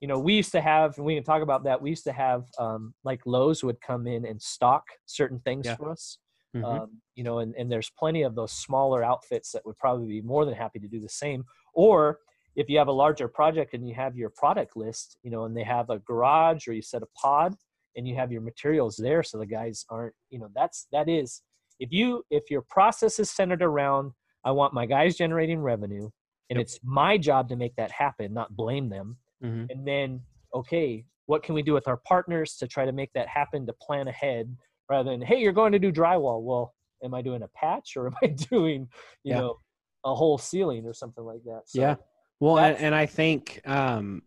you know we used to have and we can talk about that we used to have um, like lowes would come in and stock certain things Yeah. for us Mhm. um, you know and, and there's plenty of those smaller outfits that would probably be more than happy to do the same or if you have a larger project and you have your product list you know and they have a garage or you set a pod and you have your materials there so the guys aren't you know that's that is if you if your process is centered around i want my guys generating revenue and Yep. it's my job to make that happen not blame them Mhm. and then okay what can we do with our partners to try to make that happen to plan ahead rather than hey you're going to do drywall well am i doing a patch or am i doing you Yeah. know a whole ceiling or something like that so yeah well and, and i think um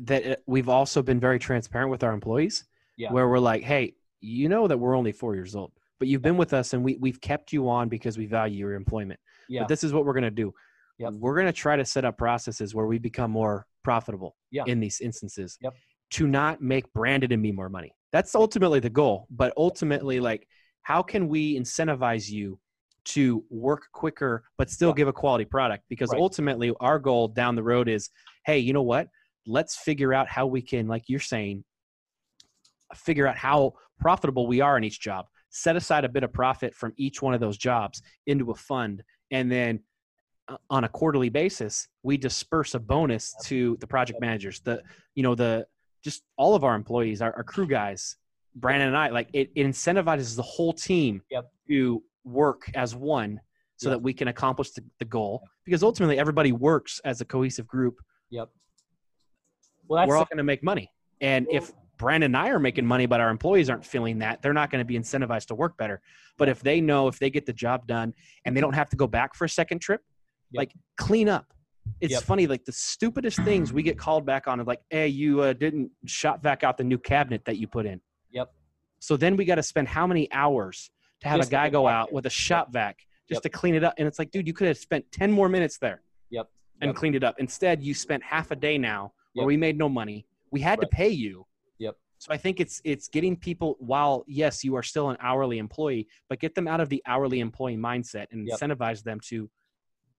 that we've also been very transparent with our employees Yeah. where we're like hey you know that we're only four years old but you've been with us and we, we've kept you on because we value your employment Yeah. but this is what we're going to do Yep. we're going to try to set up processes where we become more profitable Yeah. in these instances Yep. to not make Brandon and me more money that's ultimately the goal but ultimately like how can we incentivize you to work quicker but still give a quality product because Right. ultimately our goal down the road is hey you know what? Let's figure out how we can like you're saying figure out how profitable we are in each job. Set aside a bit of profit from each one of those jobs into a fund and then uh, on a quarterly basis we disperse a bonus to the project managers the you know the just all of our employees our, our crew guys brandon and i like it, it incentivizes the whole team Yep. to work as one so that we can accomplish the, the goal because ultimately everybody works as a cohesive group. Yep. Well that's we're all going to make money. And if brandon and i are making money but our employees aren't feeling that they're not going to be incentivized to work better. But if they know if they get the job done and they don't have to go back for a second trip Yep. like clean up. It's Yep. funny like the stupidest things we get called back on are like hey you uh, didn't shop vac out the new cabinet that you put in. Yep. so then we got to spend how many hours to have Just a guy go out there. with a shop vac just Yep. to clean it up and it's like dude you could have spent 10 more minutes there Yep. and Yep. cleaned it up instead you spent half a day now where Yep. we made no money we had Right. to pay you Yep. so i think it's it's getting people while yes you are still an hourly employee but get them out of the hourly employee mindset and incentivize them to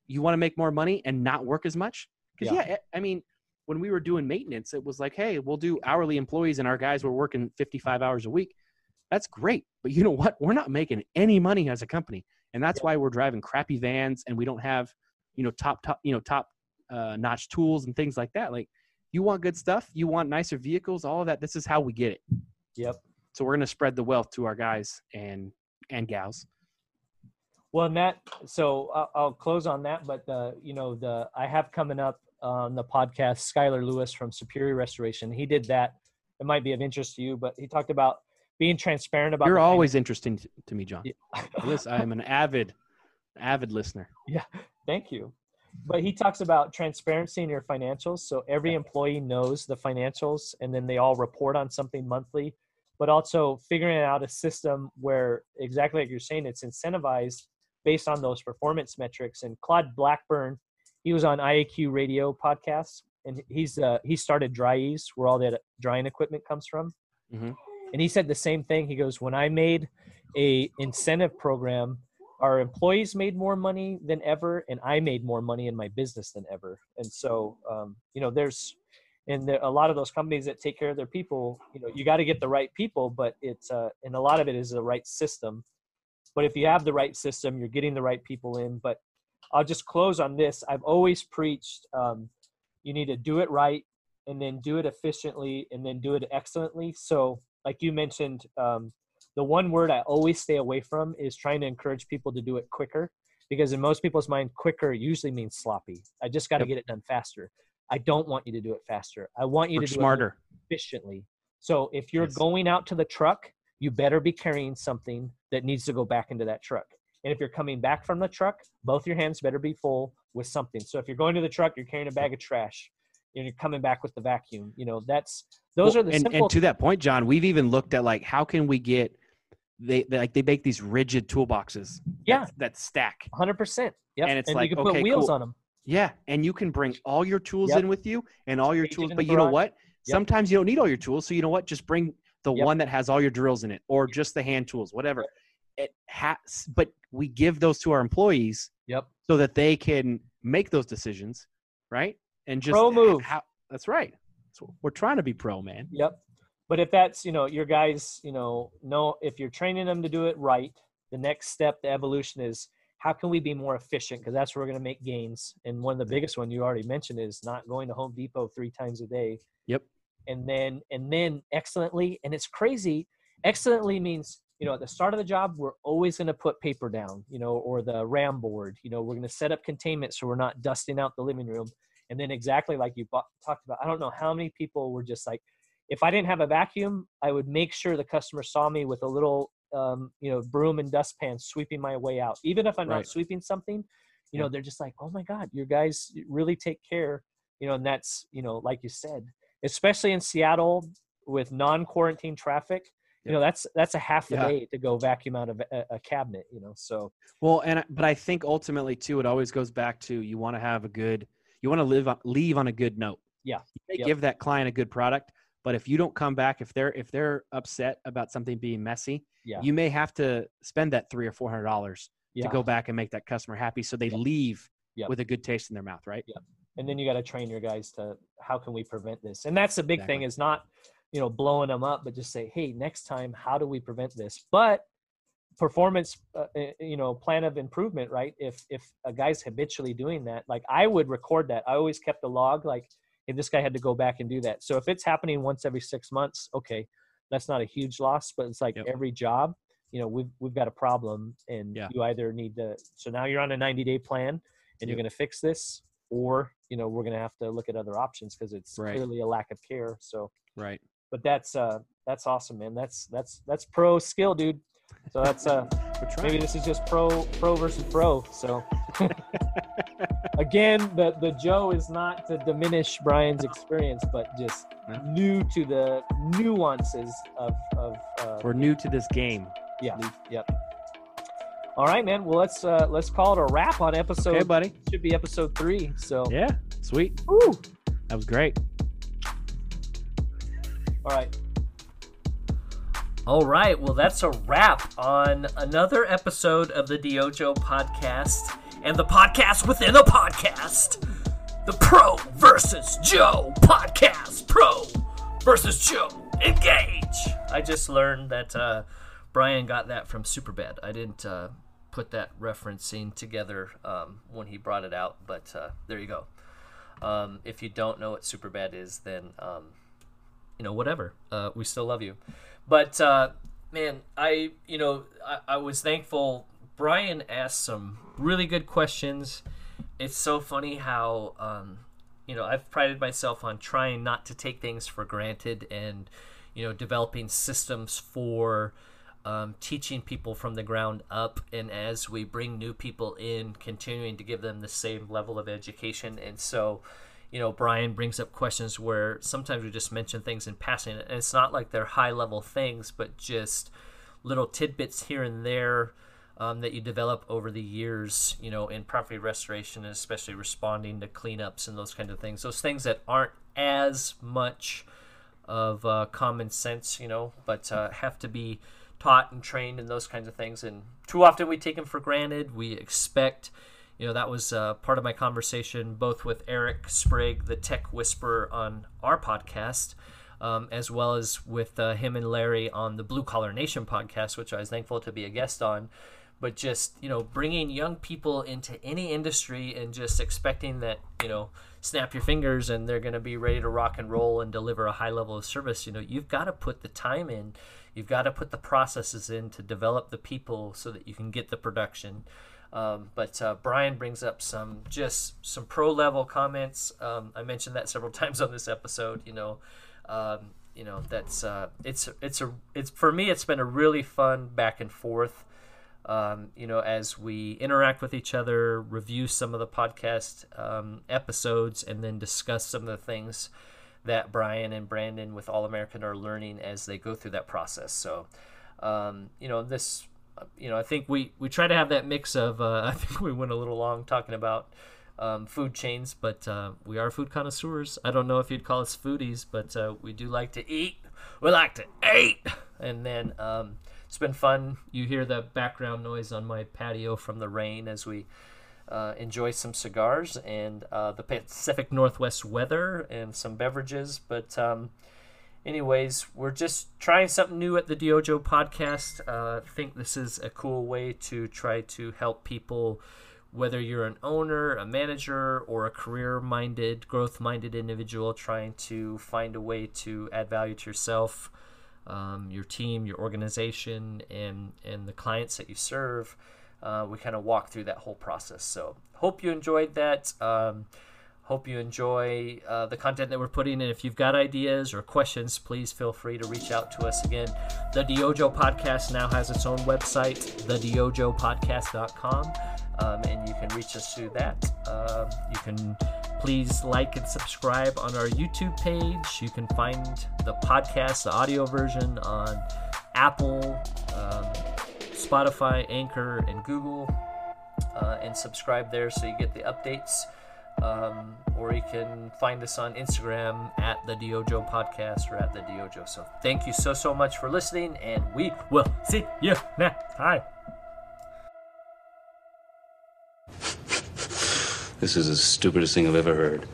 you want to make more money and not work as much because Yeah. yeah. I mean when we were doing maintenance it was like hey we'll do hourly employees and our guys were working 55 hours a week that's great but you know what? We're not making any money as a company and that's why we're driving crappy vans and we don't have you know top top you know top uh, notch tools and things like that. Like you want good stuff you want nicer vehicles all of that this is how we get it. Yep. So we're going to spread the wealth to our guys and and gals. Well, and that so I'll, I'll close on that, but the you know the I have coming up on the podcast Skylar Lewis from Superior Restoration. He did that. It might be of interest to you. But he talked about being transparent about. You're always interesting to, me, Jon. Listen, I am an avid, avid listener. Yeah, thank you. But he talks about transparency in your financials. So every employee knows the financials and then they all report on something monthly. But also figuring out a system where exactly like you're saying, it's incentivized based on those performance metrics. And Claude Blackburn, he was on IAQ radio podcasts, and he's uh, he started Dri-Eaz, where all that drying equipment comes from. Mhm. And he said the same thing. He goes, when I made a incentive program our employees made more money than ever and i made more money in my business than ever. And so um, you know there's and there, a lot of those companies that take care of their people you know you got to get the right people but it's uh, and a lot of it is the right system. But if you have the right system you're getting the right people in. But i'll just close on this. I've always preached um, you need to do it right and then do it efficiently and then do it excellently. So like you mentioned um, the one word I always stay away from is trying to encourage people to do it quicker because in most people's mind, quicker usually means sloppy. I just got to Yep. get it done faster. I don't want you to do it faster. I want you Work to do smarter. it efficiently. So if you're going out to the truck, you better be carrying something that needs to go back into that truck. And if you're coming back from the truck, both your hands better be full with something. So if you're going to the truck, you're carrying a bag of trash. And you're coming back with the vacuum. You know, that's those Well, are the and, and to that point, Jon, we've even looked at like how can we get they, they like they make these rigid toolboxes. Yeah. that, that stack. Hundred percent. Yeah, And it's and like you can okay, put wheels cool. on them. Yeah, and you can bring all your tools Yep. in with you and all your Stage tools. But you know what? Yep. Sometimes you don't need all your tools. So you know what? Just bring the Yep. one that has all your drills in it, or just the hand tools, whatever. It has, but we give those to our employees. Yep. So that they can make those decisions, right? And just Pro move. How, that's right. So we're trying to be pro, man. Yep. But if that's, you know, your guys, you know, know if you're training them to do it right, the next step, the evolution is how can we be more efficient? Because that's where we're going to make gains. And one of the biggest one you already mentioned is not going to Home Depot three times a day. Yep. And then, and then excellently, and it's crazy. Excellently means, you know, at the start of the job, we're always going to put paper down, you know, or the RAM board. You know, we're going to set up containment so we're not dusting out the living room. And then exactly like you bo- talked about, I don't know how many people were just like, if I didn't have a vacuum, I would make sure the customer saw me with a little, um, you know, broom and dustpan sweeping my way out. Even if I'm Right. not sweeping something, you know, they're just like, oh my God, your guys really take care, you know, and that's, you know, like you said, especially in Seattle with non-quarantine traffic, you know, that's that's a half a Yeah. day to go vacuum out of a, a cabinet, you know. So Well, and but I think ultimately too, it always goes back to you want to have a good, you want to live on- leave on a good note. yeah, You may Yep. give that client a good product, but if you don't come back, if they're if they're upset about something being messy, Yeah. you may have to spend that three or four hundred dollars Yeah. to go back and make that customer happy, so they leave Yep. with a good taste in their mouth, right? Yeah. and then you got to train your guys to how can we prevent this and that's the big thing is not you know blowing them up but just say hey next time how do we prevent this but performance uh, uh, you know plan of improvement right? If if a guy's habitually doing that like i would record that. I always kept a log like if this guy had to go back and do that. So if it's happening once every six months okay that's not a huge loss but it's like every job you know we've we've got a problem and Yeah. you either need to so now you're on a 90 day plan and you're going to fix this or you know we're going to have to look at other options because it's Right. clearly a lack of care so Right. but that's uh that's awesome man. That's that's that's pro skill dude so that's uh maybe this is just pro pro versus pro so again the the joe is not to diminish bryan's experience but just new to the nuances of of uh, We're new to this game. yeah yep all right man well let's uh let's call it a wrap on episode Okay, buddy. should be episode three so Yeah, sweet. Woo. That was great. all right All right, well, that's a wrap on another episode of the DYOJO podcast and the podcast within a podcast. The Pro versus Joe podcast. Pro versus Joe. Engage. I just learned that uh, Bryan got that from Superbad. I didn't uh, put that referencing together um, when he brought it out, but uh, there you go. Um, if you don't know what Superbad is, then um, you know whatever. Uh, we still love you, but uh, man, I you know I, I was thankful. Bryan asked some really good questions. It's so funny how um, you know I've prided myself on trying not to take things for granted and you know developing systems for um, teaching people from the ground up and as we bring new people in continuing to give them the same level of education and so you know bryan brings up questions where sometimes we just mention things in passing and it's not like they're high level things but just little tidbits here and there um, that you develop over the years, you know, in property restoration, and especially responding to cleanups and those kind of things. Those things that aren't as much of uh, common sense, you know, but uh, have to be taught and trained in those kinds of things. And too often we take them for granted. We expect, you know, that was uh, part of my conversation both with Eric Sprague, the tech whisperer on our podcast. Um, as well as with uh, him and Larry on the Blue Collar Nation podcast, which I was thankful to be a guest on but just you know bringing young people into any industry and just expecting that you know snap your fingers and they're going to be ready to rock and roll and deliver a high level of service you know you've got to put the time in you've got to put the processes in to develop the people so that you can get the production um, but uh, Bryan brings up some just some pro level comments. Um, I mentioned that several times on this episode. You know, um, you know that's uh, it's it's a it's for me. It's been a really fun back and forth um, you know, as we interact with each other, review some of the podcast um, episodes, and then discuss some of the things that Bryan and Brandon with All American are learning as they go through that process. So, um, you know, this, you know, I think we we try to have that mix of. Uh, I think we went a little long talking about. Um, food chains, but uh, we are food connoisseurs. I don't know if you'd call us foodies, but uh, we do like to eat. We like to eat, and then um, it's been fun. You hear the background noise on my patio from the rain as we uh, enjoy some cigars and uh, the Pacific Northwest weather and some beverages. But, um, anyways, we're just trying something new at the DYOJO podcast. Uh, I think this is a cool way to try to help people, whether you're an owner, a manager, or a career minded, growth minded individual trying to find a way to add value to yourself um, your team, your organization, and and the clients that you serve. Uh, we kind of walk through that whole process. So hope you enjoyed that. Um, hope you enjoy uh, the content that we're putting in. If you've got ideas or questions, please feel free to reach out to us again. The DYOJO Podcast now has its own website, thedyojopodcast.com, um, and you can reach us through that. Uh, you can Please like and subscribe on our YouTube page. You can find the podcast, the audio version, on Apple, um, Spotify, Anchor, and Google. Uh, and subscribe there so you get the updates. Um, or you can find us on Instagram at the DYOJO Podcast or at the DYOJO. So thank you so so much for listening, and we will see you next time. This is the stupidest thing I've ever heard.